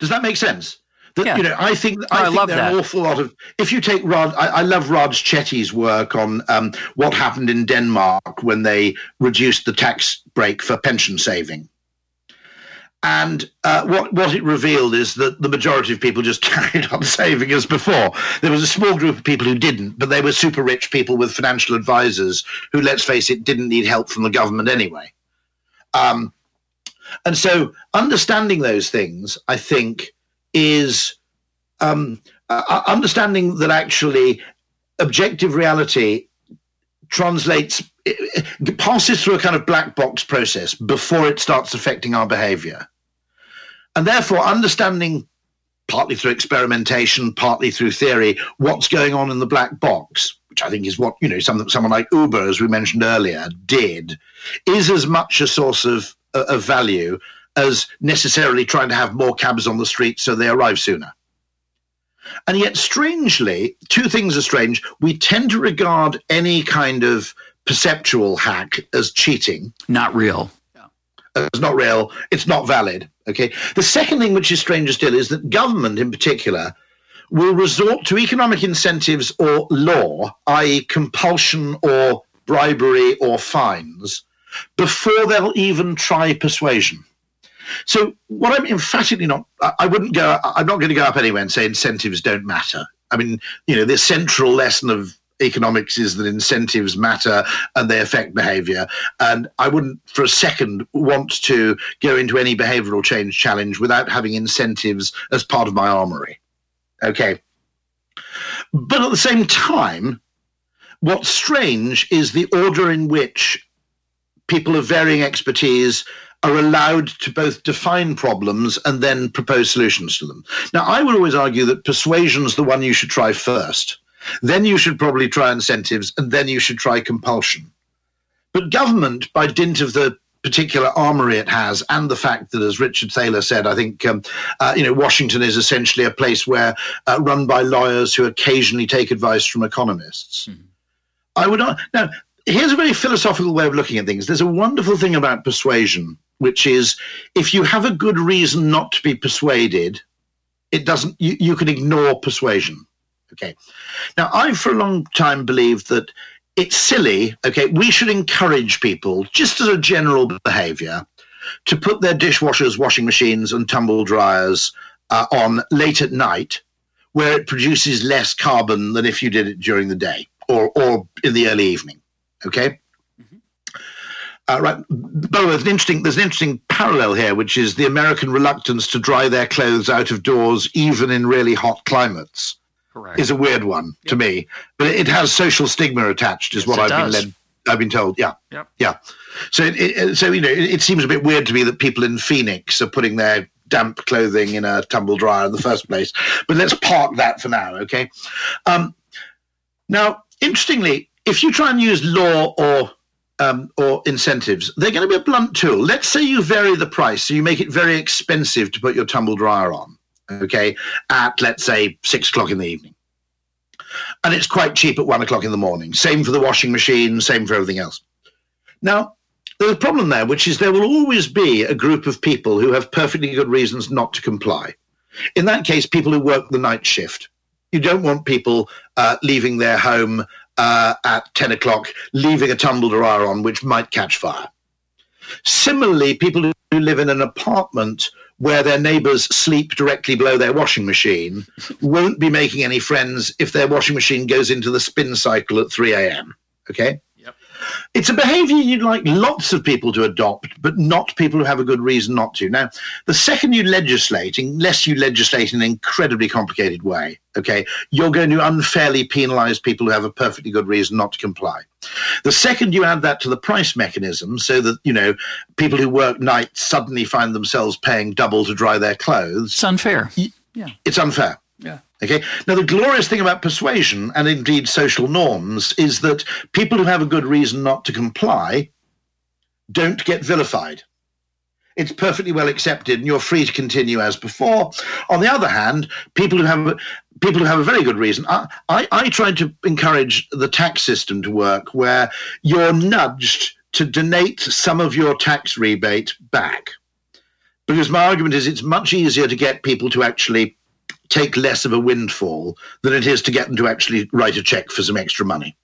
Does that make sense? That, yeah. You know, I think I, I think there are an awful lot of. If you take Rod, I, I love Raj Chetty's work on um, what happened in Denmark when they reduced the tax break for pension saving. And uh, what what it revealed is that the majority of people just carried on saving as before. There was a small group of people who didn't, but they were super rich people with financial advisors who, let's face it, didn't need help from the government anyway. Um, and so, understanding those things, I think, is um, uh, understanding that actually objective reality translates it passes through a kind of black box process before it starts affecting our behavior. And therefore understanding partly through experimentation partly through theory what's going on in the black box which i think is what you know some, someone like uber as we mentioned earlier did is as much a source of, of value as necessarily trying to have more cabs on the street so they arrive sooner. And yet, strangely, two things are strange. We tend to regard any kind of perceptual hack as cheating. Not real. It's not real. It's not valid. Okay. The second thing, which is stranger still, is that government in particular will resort to economic incentives or law, i.e., compulsion or bribery or fines, before they'll even try persuasion. So what I'm emphatically not, I wouldn't go, I'm not going to go up anywhere and say incentives don't matter. I mean, you know, the central lesson of economics is that incentives matter and they affect behavior. And I wouldn't for a second want to go into any behavioral change challenge without having incentives as part of my armory. Okay. But at the same time, what's strange is the order in which people of varying expertise are allowed to both define problems and then propose solutions to them. Now, I would always argue that persuasion is the one you should try first. Then you should probably try incentives, and then you should try compulsion. But government, by dint of the particular armory it has, and the fact that, as Richard Thaler said, I think um, uh, you know Washington is essentially a place where uh, run by lawyers who occasionally take advice from economists. Mm-hmm. I would not now. Here's a very philosophical way of looking at things. There's a wonderful thing about persuasion which is if you have a good reason not to be persuaded, it doesn't, you, you can ignore persuasion. Okay. Now, I've for a long time believed that it's silly. Okay. We should encourage people, just as a general behavior, to put their dishwashers, washing machines, and tumble dryers uh, on late at night where it produces less carbon than if you did it during the day or, or in the early evening. Okay. Uh, right. But there's an interesting there's an interesting parallel here, which is the American reluctance to dry their clothes out of doors, even in really hot climates. Correct. Is a weird one yep. to me, but it has social stigma attached, is yes, what I've does. been led. I've been told. Yeah. Yep. Yeah. So, it, it, so you know, it, it seems a bit weird to me that people in Phoenix are putting their damp clothing in a tumble dryer in the first place. But let's park that for now, okay? Um, now, interestingly, if you try and use law or um, or incentives, they're going to be a blunt tool. Let's say you vary the price, so you make it very expensive to put your tumble dryer on. okay, at let's say six o'clock in the evening. And it's quite cheap at one o'clock in the morning. Same for the washing machine, same for everything else. Now, there's a problem there, which is there will always be a group of people who have perfectly good reasons not to comply. In that case, people who work the night shift. You don't want people uh, leaving their home uh, at 10 o'clock, leaving a tumble dryer on, which might catch fire. Similarly, people who live in an apartment where their neighbors sleep directly below their washing machine won't be making any friends if their washing machine goes into the spin cycle at 3 a.m. Okay? It's a behavior you'd like lots of people to adopt, but not people who have a good reason not to. Now, the second you legislate, unless you legislate in an incredibly complicated way, okay, you're going to unfairly penalize people who have a perfectly good reason not to comply. The second you add that to the price mechanism, so that, you know, people who work nights suddenly find themselves paying double to dry their clothes. It's unfair. Yeah. It's unfair. Okay. Now, the glorious thing about persuasion and indeed social norms is that people who have a good reason not to comply don't get vilified. It's perfectly well accepted, and you're free to continue as before. On the other hand, people who have people who have a very good reason, I, I, I tried to encourage the tax system to work where you're nudged to donate some of your tax rebate back. Because my argument is it's much easier to get people to actually take less of a windfall than it is to get them to actually write a check for some extra money.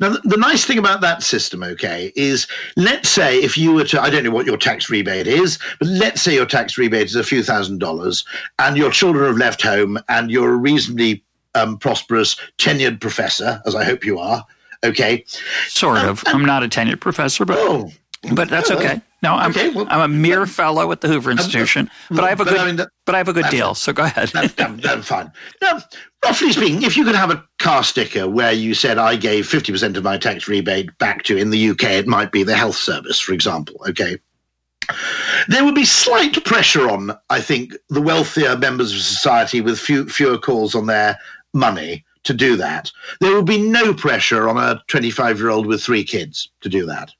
Now, the, nice thing about that system, okay, is let's say if you were to, I don't know what your tax rebate is, but let's say your tax rebate is a few thousand dollars and your children have left home and you're a reasonably um, prosperous tenured professor, as I hope you are, okay? Sort of. I'm not a tenured professor, but. Oh, but that's okay. No, I'm okay, well, I'm a mere fellow at the Hoover Institution, but I have a good but, I mean, that, but I have a good deal. So go ahead. that's, fine. Now, roughly speaking, if you could have a car sticker where you said I gave fifty percent of my tax rebate back to in the UK, it might be the health service, for example. Okay. There would be slight pressure on, I think, the wealthier members of society with few, fewer calls on their money to do that. There would be no pressure on a 25 year old with three kids to do that.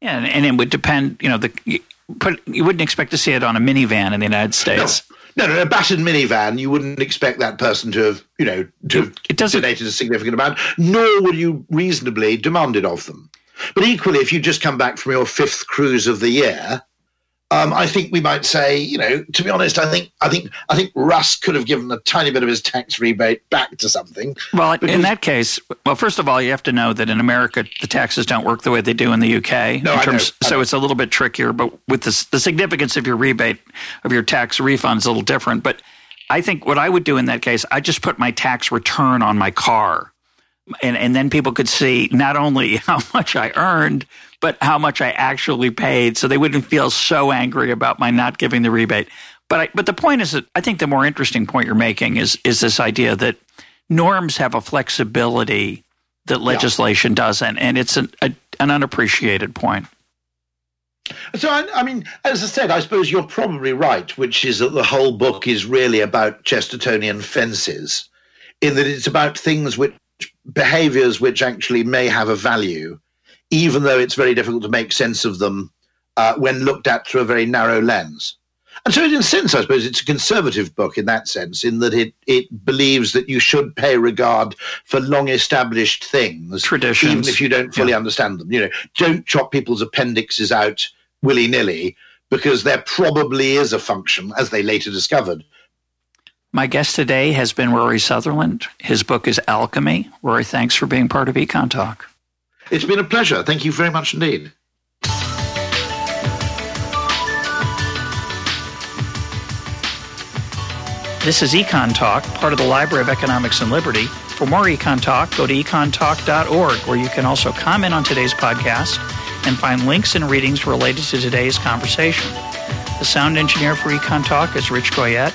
Yeah, and, and it would depend. You know, the you, put you wouldn't expect to see it on a minivan in the United States. No. No, no, a battered minivan, you wouldn't expect that person to have, you know, to it doesn't, donated a significant amount, nor would you reasonably demand it of them. But equally, if you just come back from your fifth cruise of the year, um, I think we might say, you know, to be honest, I think, I think, I think Russ could have given a tiny bit of his tax rebate back to something. Well, because, in that case, well, first of all, you have to know that in America, the taxes don't work the way they do in the UK. No, in terms, I know, so it's a little bit trickier. But with the, the significance of your rebate of your tax refund is a little different. But I think what I would do in that case, I just put my tax return on my car and, and then people could see not only how much I earned, but how much I actually paid. So they wouldn't feel so angry about my not giving the rebate. But I, but the point is that I think the more interesting point you're making is is this idea that norms have a flexibility that legislation yeah. doesn't, and it's an, a, an unappreciated point. So, I, I, mean, as I said, I suppose you're probably right, which is that the whole book is really about Chestertonian fences, in that it's about things which behaviors which actually may have a value, even though it's very difficult to make sense of them uh, when looked at through a very narrow lens. And so, in a sense, I suppose it's a conservative book in that sense, in that it, it believes that you should pay regard for long established things, traditions, even if you don't fully yeah. understand them. You know, don't chop people's appendixes out willy nilly because there probably is a function, as they later discovered, my guest today has been Rory Sutherland. His book is Alchemy. Rory, thanks for being part of EconTalk. It's been a pleasure. Thank you very much indeed. This is EconTalk, part of the Library of Economics and Liberty. For more EconTalk, go to econtalk.org, where you can also comment on today's podcast and find links and readings related to today's conversation. The sound engineer for EconTalk is Rich Goyette.